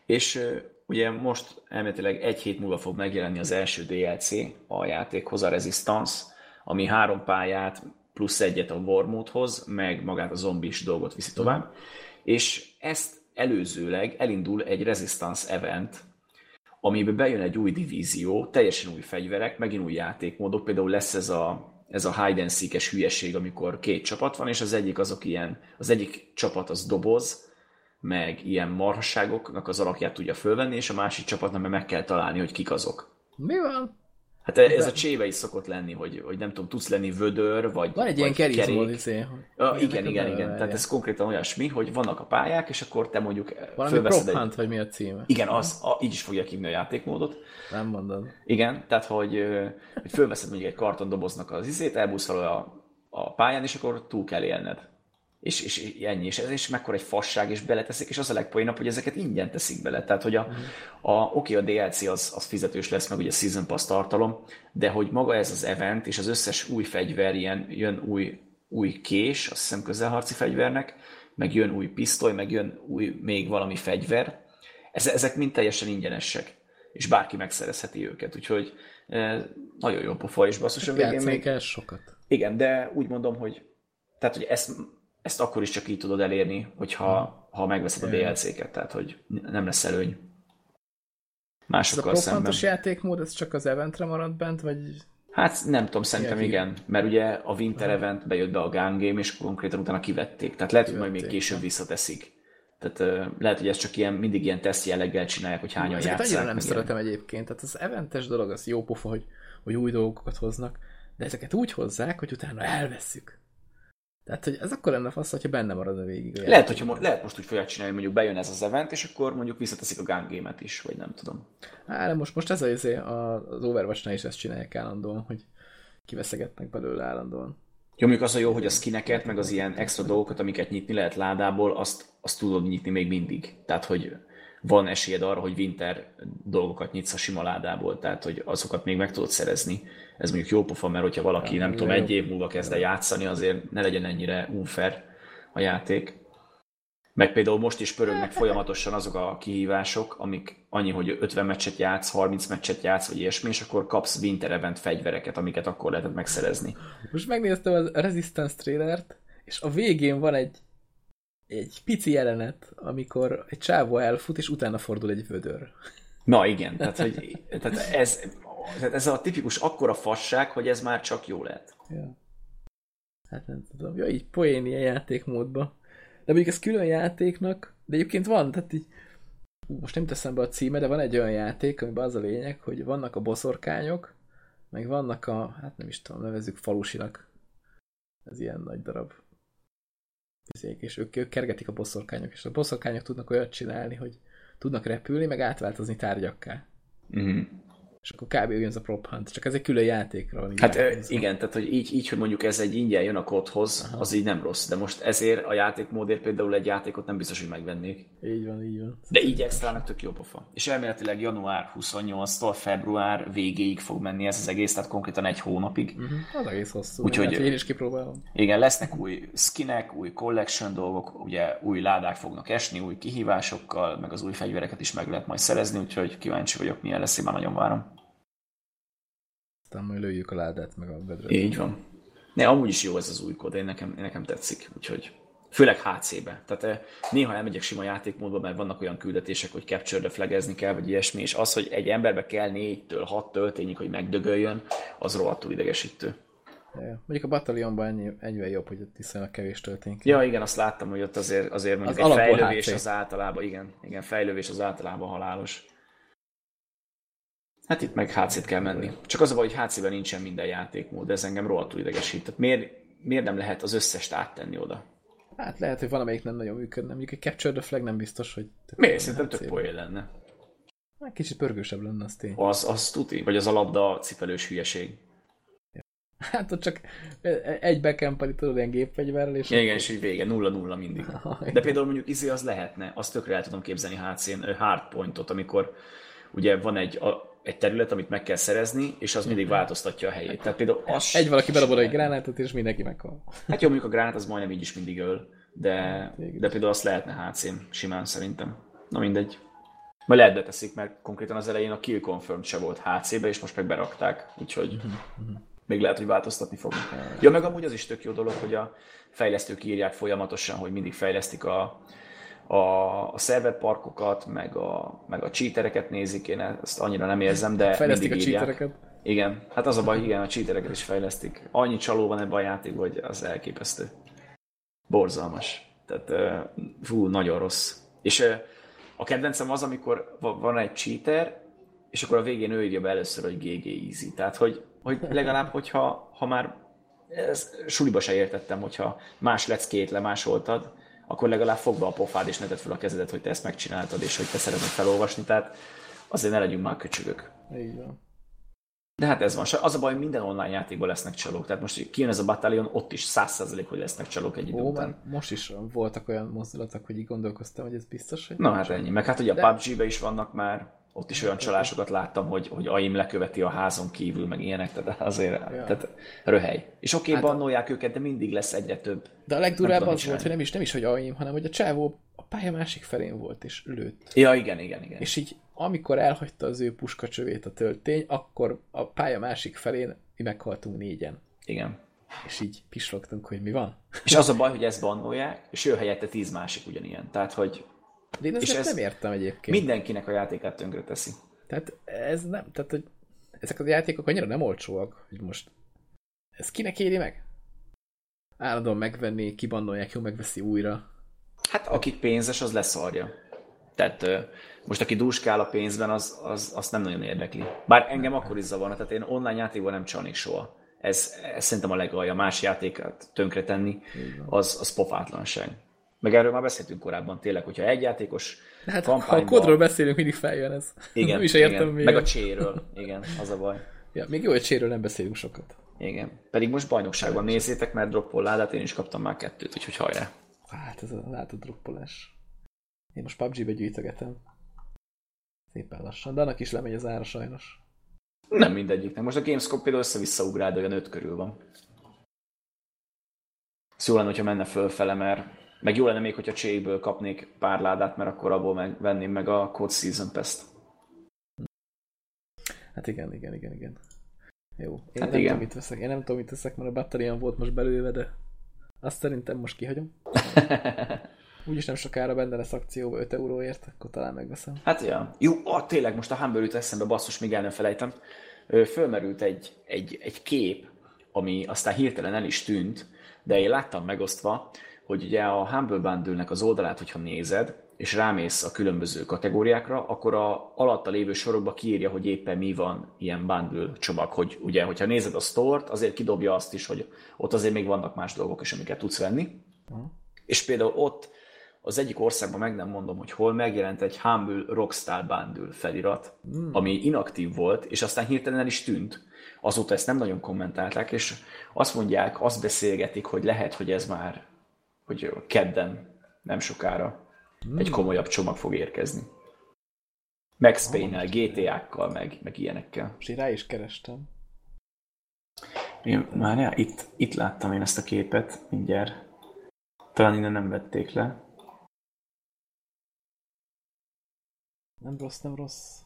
És ö, ugye most elméletileg egy hét múlva fog megjelenni az első DLC a játékhoz, a Resistance, ami három pályát plusz egyet a War módhoz, meg magát a zombis dolgot viszi tovább. És ezt előzőleg elindul egy Resistance event, amiben bejön egy új divízió, teljesen új fegyverek, megint új játékmódok, például lesz ez a, ez a hide and seek hülyeség, amikor két csapat van, és az egyik azok ilyen, az egyik csapat az doboz, meg ilyen marhasságoknak az alakját tudja fölvenni, és a másik csapatnak meg kell találni, hogy kik azok. Mi van? Hát ez a cséve is szokott lenni, hogy, hogy nem tudom, tudsz lenni vödör, vagy Van egy vagy ilyen kerizmód, izé, ja, igen, igen, igen. Tehát ez konkrétan olyasmi, hogy vannak a pályák, és akkor te mondjuk Valami prop egy... hunt, vagy mi a címe? Igen, az, a, így is fogja hívni a játékmódot. Nem mondod. Igen, tehát hogy, hogy fölveszed mondjuk egy kartondoboznak az izét, elbúszol a, a pályán, és akkor túl kell élned és, és ennyi, és ez is mekkora egy fasság, és beleteszik, és az a legpoénabb, hogy ezeket ingyen teszik bele. Tehát, hogy a, mhm. a, oké, a DLC az, az fizetős lesz, meg ugye a Season Pass tartalom, de hogy maga ez az event, és az összes új fegyver, ilyen, jön új, új kés, azt hiszem közelharci fegyvernek, meg jön új pisztoly, meg jön új még valami fegyver. Ezek mind teljesen ingyenesek, és bárki megszerezheti őket, úgyhogy nagyon jó pofa, és basszus a végén még... sokat. Igen, de úgy mondom, hogy tehát, hogy ezt, ezt akkor is csak így tudod elérni, hogyha hmm. ha megveszed a DLC-ket, tehát, hogy nem lesz előny. Másokkal ez a szemben. játékmód, ez csak az eventre maradt bent, vagy... Hát nem tudom, szerintem igen, mert ugye a Winter Aha. Event bejött be a Gun Game, és konkrétan utána kivették. Tehát lehet, hogy majd még később visszateszik. Tehát uh, lehet, hogy ez csak ilyen, mindig ilyen teszt jelleggel csinálják, hogy hányan Ezeket játszák. annyira nem szeretem ilyen. egyébként. Tehát az eventes dolog, az jó pofa, hogy, hogy új dolgokat hoznak, de ezeket úgy hozzák, hogy utána elveszük. Tehát, hogy ez akkor lenne fasz, hogyha benne marad a végig. Lehet, hogyha mo- lehet most úgy fogják csinálni, hogy mondjuk bejön ez az event, és akkor mondjuk visszateszik a gun game is, vagy nem tudom. Á, de most, most ez az, izé, az overwatch is ezt csinálják állandóan, hogy kiveszegetnek belőle állandóan. Jó, mondjuk az a jó, hogy a skineket, meg az ilyen extra dolgokat, amiket nyitni lehet ládából, azt, azt tudod nyitni még mindig. Tehát, hogy van esélyed arra, hogy winter dolgokat nyitsz a sima ládából, tehát, hogy azokat még meg tudod szerezni. Ez mondjuk jó pofa, mert hogyha valaki, nem tudom, egy év múlva kezd el játszani, azért ne legyen ennyire unfair a játék. Meg például most is pörögnek folyamatosan azok a kihívások, amik annyi, hogy 50 meccset játsz, 30 meccset játsz, vagy ilyesmi, és akkor kapsz Winter Event fegyvereket, amiket akkor lehetett megszerezni. Most megnéztem a Resistance trailert, és a végén van egy egy pici jelenet, amikor egy csávó elfut, és utána fordul egy vödör. Na igen, tehát, hogy, tehát ez, tehát ez a tipikus akkora fasság, hogy ez már csak jó lehet. Ja. Hát nem tudom. Ja, így poén ilyen játékmódba. De mondjuk ez külön játéknak, de egyébként van, tehát így most nem teszem be a címe, de van egy olyan játék, amiben az a lényeg, hogy vannak a boszorkányok, meg vannak a, hát nem is tudom, nevezzük falusinak. Ez ilyen nagy darab. És ők, ők kergetik a boszorkányok, és a boszorkányok tudnak olyat csinálni, hogy tudnak repülni, meg átváltozni tárgyakká. Mm és akkor kb. ez a prop hunt, csak ez egy külön játékra van. Hát igen, tehát hogy így, így, hogy mondjuk ez egy ingyen jön a kodhoz, Aha. az így nem rossz, de most ezért a játékmódért például egy játékot nem biztos, hogy megvennék. Így van, így van. De így extrának tök jó pofa. És elméletileg január 28-tól február végéig fog menni ez az egész, tehát konkrétan egy hónapig. Uh-huh. Az egész hosszú. Úgyhogy én is kipróbálom. Igen, lesznek új skinek, új collection dolgok, ugye új ládák fognak esni, új kihívásokkal, meg az új fegyvereket is meg lehet majd szerezni, úgyhogy kíváncsi vagyok, milyen lesz, én már nagyon várom aztán majd lőjük a ládát, meg a bedre. Így van. Ne, amúgy is jó ez az új kód, én nekem, nekem tetszik, úgyhogy főleg HC-be. Tehát eh, néha elmegyek sima játékmódba, mert vannak olyan küldetések, hogy capture-de flagezni kell, vagy ilyesmi, és az, hogy egy emberbe kell négytől hat töltényig, hogy megdögöljön, az rohadtul idegesítő. Ja, mondjuk a batalionban ennyi, ennyivel jobb, hogy ott viszonylag kevés töltény Ja, igen, azt láttam, hogy ott azért, azért mondjuk az egy fejlővés HC. az általában, igen, igen, fejlővés az általában halálos. Hát itt meg HC-t kell menni. Csak az a baj, hogy HC-ben nincsen minden játékmód, ez engem rohadtul idegesít. Tehát miért, miért nem lehet az összest áttenni oda? Hát lehet, hogy valamelyik nem nagyon működne. Mondjuk egy Capture the Flag nem biztos, hogy... Miért? Szerintem tök poén lenne. Hát kicsit pörgősebb lenne az tény. Az, az tuti. Vagy az a labda cipelős hülyeség. Hát ott csak egy backempeli tudod ilyen gépfegyverrel, és... Igen, és így vége, nulla-nulla mindig. De például mondjuk izé az lehetne, azt tökre el tudom képzelni HC-n, hardpointot, amikor ugye van egy, a, egy terület, amit meg kell szerezni, és az mindig változtatja a helyét. Tehát például az egy valaki bedobod egy gránátot, és mindenki meghal. Hát jó, mondjuk a gránát az majdnem így is mindig öl, de, de például azt lehetne hc simán szerintem. Na mindegy. Majd lehet beteszik, mert konkrétan az elején a kill confirm se volt HC-be, és most meg berakták, úgyhogy uh-huh. még lehet, hogy változtatni fognak. Ja, meg amúgy az is tök jó dolog, hogy a fejlesztők írják folyamatosan, hogy mindig fejlesztik a, a, a szerverparkokat, meg a, meg a cheatereket nézik, én ezt annyira nem érzem, de Fejlesztik mindig a írják. cheatereket? Igen, hát az a baj, igen, a cheatereket is fejlesztik. Annyi csaló van ebben a játékban, hogy az elképesztő. Borzalmas. Tehát, fú, nagyon rossz. És a kedvencem az, amikor van egy cheater, és akkor a végén ő írja be először, hogy GG easy. Tehát, hogy, hogy legalább, hogyha ha már ez, suliba se értettem, hogyha más leckét lemásoltad, akkor legalább fogva a pofád, és ne tedd fel a kezedet, hogy te ezt megcsináltad, és hogy te szeretnéd felolvasni, tehát azért ne legyünk már köcsögök. Így van. De hát ez van. Az a baj, hogy minden online játékban lesznek csalók. Tehát most kijön ez a Battalion, ott is száz százalék, hogy lesznek csalók egy idő Ó, után. Most is voltak olyan mozdulatok, hogy így gondolkoztam, hogy ez biztos, hogy... Na hát ennyi. Meg hát ugye a De... PUBG-be is vannak már, ott is olyan csalásokat láttam, hogy, hogy AIM leköveti a házon kívül, meg ilyenek, tehát azért ja. tehát röhely. És oké, okay, hát, bannolják őket, de mindig lesz egyre több. De a legdurább az volt, hogy nem is, nem is, hogy AIM, hanem hogy a csávó a pálya másik felén volt, és lőtt. Ja, igen, igen, igen. És így, amikor elhagyta az ő puskacsövét a töltény, akkor a pálya másik felén meghaltunk négyen. Igen. És így pislogtunk, hogy mi van. És az a baj, hogy ezt bannolják, és ő helyette tíz másik ugyanilyen. Tehát, hogy de én ezt és ez nem értem egyébként. Mindenkinek a játékát tönkre teszi. Tehát ez nem, tehát hogy ezek a játékok annyira nem olcsóak, hogy most ez kinek éri meg? Állandóan megvenni, kibannolják, jó, megveszi újra. Hát aki pénzes, az leszarja. Tehát most aki dúskál a pénzben, az, az, azt nem nagyon érdekli. Bár engem akkor is zavarna, tehát én online játékban nem csalnék soha. Ez, ez szerintem a legalja. Más játékot tönkretenni, az, az pofátlanság. Meg erről már beszéltünk korábban tényleg, hogyha egy játékos hát, kampányban... Ha a kodról beszélünk, mindig feljön ez. Igen, nem is értem igen. Meg a cséről, igen, az a baj. Ja, még jó, hogy cséről nem beszélünk sokat. Igen. Pedig most bajnokságban nézzétek, mert droppol ládát, én is kaptam már kettőt, úgyhogy hajrá. Hát ez a látod droppolás. Én most PUBG-be gyűjtögetem. Szépen lassan, de annak is lemegy az ára sajnos. Nem mindegyiknek. Most a Gamescom például össze-vissza ugrál, de olyan 5 körül van. Szóval lenne, hogyha menne fölfele, mert meg jó lenne még, hogyha cségből kapnék pár ládát, mert akkor abból meg, venném meg a Code Season Pass-t. Hát igen, igen, igen, igen. Jó. Én hát nem igen. tudom, mit veszek. Én nem tudom, mit veszek, mert a battérián volt most belőle, de azt szerintem most kihagyom. Úgyis nem sokára benne lesz akcióba 5 euróért, akkor talán megveszem. Hát ja. Jó, ah, tényleg most a Humble jut eszembe, basszus, még el nem felejtem. Fölmerült egy, egy, egy kép, ami aztán hirtelen el is tűnt, de én láttam megosztva, hogy ugye a Humble Bundle-nek az oldalát, hogyha nézed, és rámész a különböző kategóriákra, akkor a alatta lévő sorokba kiírja, hogy éppen mi van ilyen bundle csomag, hogy ugye, hogyha nézed a store-t, azért kidobja azt is, hogy ott azért még vannak más dolgok is, amiket tudsz venni. Uh-huh. És például ott az egyik országban meg nem mondom, hogy hol megjelent egy Humble Rockstar Bundle felirat, mm. ami inaktív volt, és aztán hirtelen el is tűnt. Azóta ezt nem nagyon kommentálták, és azt mondják, azt beszélgetik, hogy lehet, hogy ez már hogy kedden, nem sokára hmm. egy komolyabb csomag fog érkezni. Max Payne-nel, GTA-kkal, meg, meg ilyenekkel. És én rá is kerestem. Én, már ja, itt, itt láttam én ezt a képet, mindjárt. Talán innen nem vették le. Nem rossz, nem rossz.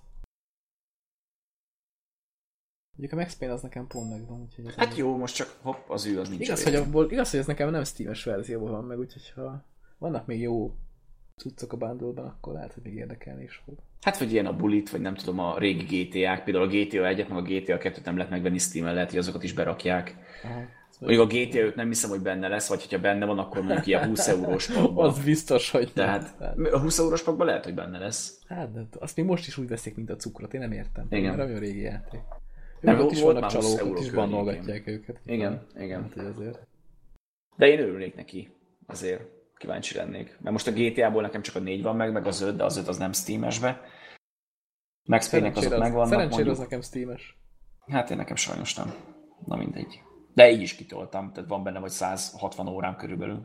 Mondjuk a Max Payne az nekem pont megvan. Úgyhogy hát jó, most csak hopp, az ő az nincs igaz, hogy abból, igaz, hogy ez nekem nem Steam-es verzióban van meg, úgyhogy ha vannak még jó cuccok a bundle akkor lehet, hogy még érdekelni is fog. Hát, vagy ilyen a Bullet, vagy nem tudom, a régi GTA-k, például a GTA 1-et, meg a GTA 2-t nem lehet megvenni Steam-en, lehet, hogy azokat is berakják. Aha. Mondjuk a GTA 5 nem hiszem, hogy benne lesz, vagy hogyha benne van, akkor mondjuk ilyen 20 eurós pakban. az biztos, hogy Tehát nem. a 20 eurós pakban lehet, hogy benne lesz. Hát, de azt még most is úgy veszik, mint a cukrot, én nem értem. Igen. Mert olyan régi játék. Nem, ott is vannak csalók, ott is bannolgatják őket. Igen, igen. Hát, azért. De én örülnék neki, azért kíváncsi lennék. Mert most a GTA-ból nekem csak a négy van meg, meg az öt, de az öt az nem Steam-esbe. Max Payne-nek azok az, megvannak. Szerencsére az nekem Steam-es. Hát én nekem sajnos nem. Na mindegy. De így is kitoltam, tehát van benne vagy 160 órám körülbelül.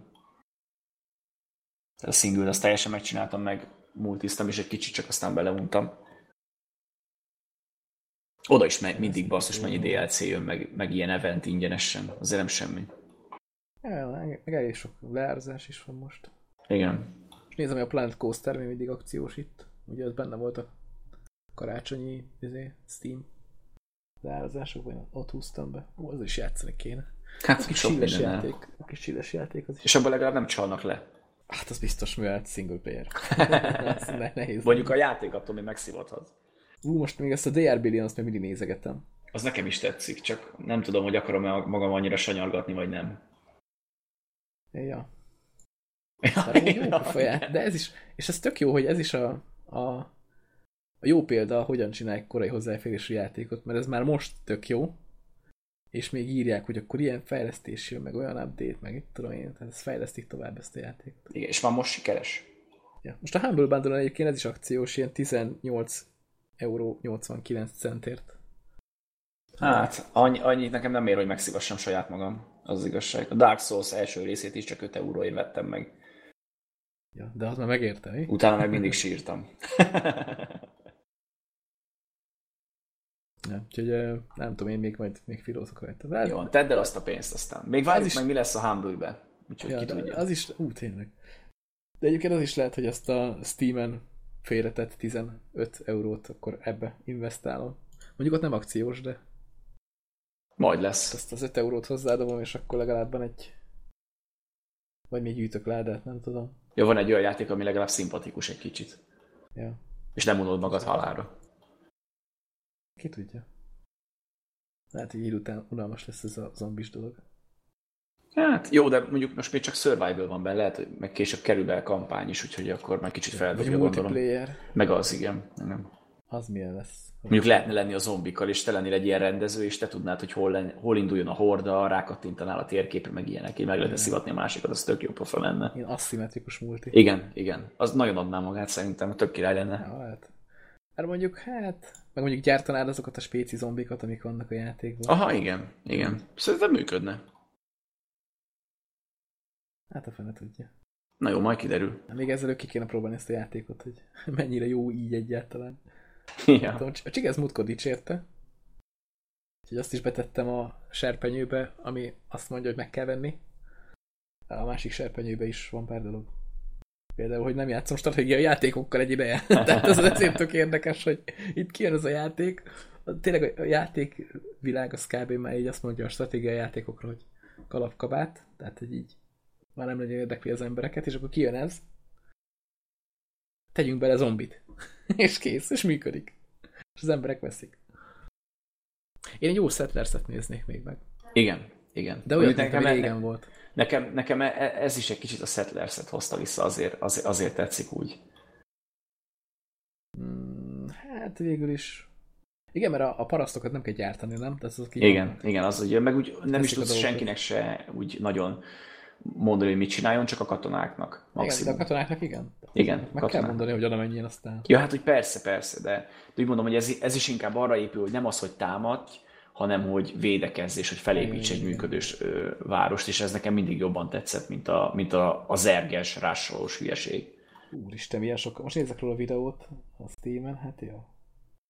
Tehát a single azt teljesen megcsináltam meg, multiztam, és egy kicsit csak aztán beleuntam. Oda is megy, mindig basszus mennyi DLC jön, meg, meg ilyen event ingyenesen. Azért nem semmi. Ja, meg elég sok leárzás is van most. Igen. És nézem, hogy a Planet Coaster még mindig akciós itt. Ugye az benne volt a karácsonyi izé, Steam vagy ott húztam be. Ó, az is játszani kéne. Hát a kis csilles játék. A kis csilles játék az is. És abban legalább nem csalnak le. Hát az biztos, mivel single player. nehéz. Mondjuk a játék attól még megszívadhat. Ú, most még ezt a DR Billion, azt még mindig nézegetem. Az nekem is tetszik, csak nem tudom, hogy akarom-e magam annyira sanyargatni, vagy nem. Ja. Ja, jó ja, de ez is, és ez tök jó, hogy ez is a, a, a jó példa, hogyan csinálják korai hozzáférésű játékot, mert ez már most tök jó, és még írják, hogy akkor ilyen fejlesztés jön, meg olyan update, meg itt tudom én, tehát ezt fejlesztik tovább ezt a játékot. Igen, és már most sikeres. Ja. Most a Humble Bundle egyébként ez is akciós, ilyen 18 euró 89 centért. Hát, annyi, annyit nekem nem ér, hogy megszívassam saját magam. Az, az igazság. A Dark Souls első részét is csak 5 euróért vettem meg. Ja, de az már megérte, mi? Utána meg mindig sírtam. Ja, úgyhogy nem tudom, én még majd még filózok rajta. De Jó, tedd el azt a pénzt aztán. Még várjuk is... meg, mi lesz a Humble-be. Úgyhogy ja, ki tudja. Az is, ú, tényleg. De egyébként az is lehet, hogy azt a Steam-en félretett 15 eurót, akkor ebbe investálom. Mondjuk ott nem akciós, de majd lesz. Azt az 5 eurót hozzádobom, és akkor legalább van egy vagy még gyűjtök ládát, nem tudom. Jó, van egy olyan játék, ami legalább szimpatikus egy kicsit. Ja. És nem unod magad halára. Ki tudja. Lehet, hogy így után unalmas lesz ez a zombis dolog. Hát jó, de mondjuk most még csak survival van benne, lehet, hogy meg később kerül be a kampány is, úgyhogy akkor már kicsit feldobja, multiplayer. Meg az, igen. igen. Az milyen lesz? Mondjuk lehetne lenni a zombikkal, és te lennél egy ilyen rendező, és te tudnád, hogy hol, len, hol induljon a horda, rákattintanál a térképre, meg ilyenek, meg lehetne szivatni a másikat, az tök jó profa lenne. Ilyen aszimmetrikus multi. Igen, igen. Az nagyon adná magát szerintem, tök király lenne. Ja, hát. Hát mondjuk, hát, meg mondjuk gyártanád azokat a spéci zombikat, amik vannak a játékban. Aha, igen, igen. Szerintem működne. Hát a fene tudja. Na jó, majd kiderül. Még ezzel ki kéne próbálni ezt a játékot, hogy mennyire jó így egyáltalán. Ja. A Csigez múltkor dicsérte, úgyhogy azt is betettem a serpenyőbe, ami azt mondja, hogy meg kell venni. A másik serpenyőbe is van pár dolog. Például, hogy nem játszom stratégiai játékokkal egy ideje. Tehát ez azért tök érdekes, hogy itt kijön ez a játék. Tényleg a játékvilág az kb. már így azt mondja a stratégiai játékokra, hogy kalapkabát, tehát hogy így már nem nagyon érdekli az embereket, és akkor kijön ez. Tegyünk bele zombit. és kész, és működik. És az emberek veszik. Én egy jó Settlerset néznék még meg. Igen, igen. De olyan nekem régen volt. Nekem, nekem e- e- ez is egy kicsit a Settlerset hozta vissza, azért, azért, azért tetszik úgy. Hmm, hát végül is igen, mert a, a parasztokat nem kell gyártani, nem? Tehát az igen, igen, az ugye, meg úgy nem is tudsz senkinek se úgy nagyon mondani, hogy mit csináljon, csak a katonáknak. Maximum. Igen, de a katonáknak igen. Igen. Meg katonák. kell mondani, hogy oda menjen aztán. Ja, hát hogy persze, persze, de, úgy mondom, hogy ez, ez is inkább arra épül, hogy nem az, hogy támadj, hanem hogy védekezz, és hogy felépíts egy működős ö, várost, és ez nekem mindig jobban tetszett, mint a, mint a, a zerges, rásolós hülyeség. Úristen, milyen sok. Most nézek róla a videót a Steam-en, hát jó.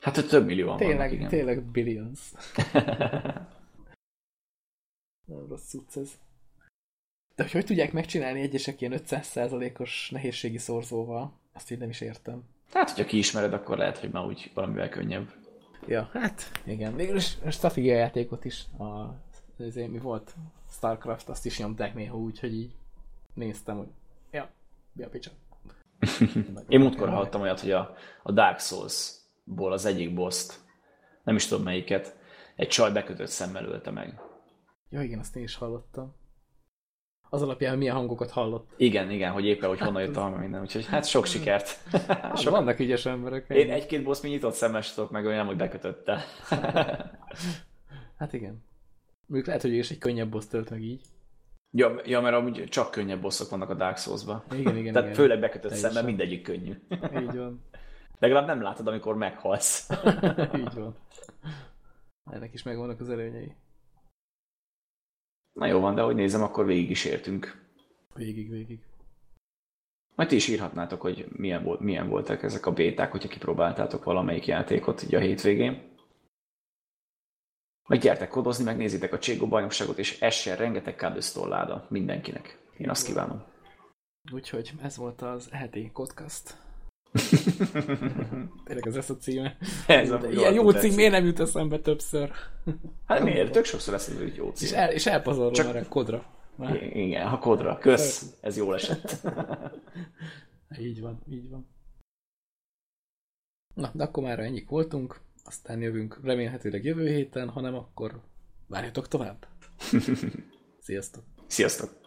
Hát több millió tényleg, vannak, igen. Tényleg billions. Nem rossz cucc ez. De hogy hogy tudják megcsinálni egyesek ilyen 500%-os nehézségi szorzóval, azt így nem is értem. Hát, hogyha kiismered, akkor lehet, hogy már úgy valamivel könnyebb. Ja, hát igen. Végül is a stratégia játékot is, a, ez mi volt, Starcraft, azt is nyomták néha úgy, hogy így néztem, hogy ja, mi a picsa. Én múltkor hallottam olyat, hogy a, a Dark Souls-ból az egyik boss nem is tudom melyiket, egy csaj bekötött szemmel ölte meg. Ja, igen, azt én is hallottam az alapján, milyen hangokat hallott. Igen, igen, hogy éppen, hogy honnan jött a hang minden. Úgyhogy hát sok sikert. sok... Vannak ügyes emberek. Én egy-két boss mi nyitott szemmel tudok meg, olyan, hogy bekötötte. hát igen. Mondjuk lehet, hogy is egy könnyebb boss tölt meg így. Ja, ja, mert amúgy csak könnyebb bosszok vannak a Dark Souls-ba. Igen, igen, Tehát igen. főleg bekötött szemmel mindegyik könnyű. Így van. Legalább nem látod, amikor meghalsz. így van. Ennek is megvannak az előnyei. Na jó van, de hogy nézem, akkor végig is értünk. Végig, végig. Majd ti is írhatnátok, hogy milyen, volt, milyen voltak ezek a béták, hogyha kipróbáltátok valamelyik játékot így a hétvégén. Meg gyertek kodozni, megnézitek a Cségó bajnokságot, és essen rengeteg kábősztolláda mindenkinek. Én azt kívánom. Úgyhogy ez volt az heti podcast. Tényleg ez lesz a címe. Ez a Ilyen jó cím miért nem jut eszembe többször? Hát miért? Tök sokszor lesz egy jó cím. És, el, és elpazarolom Csak... a kodra. Igen, a kodra. Kösz. Ez jól esett. így van, így van. Na, de akkor már ennyik voltunk. Aztán jövünk remélhetőleg jövő héten, hanem akkor várjatok tovább. Sziasztok! Sziasztok!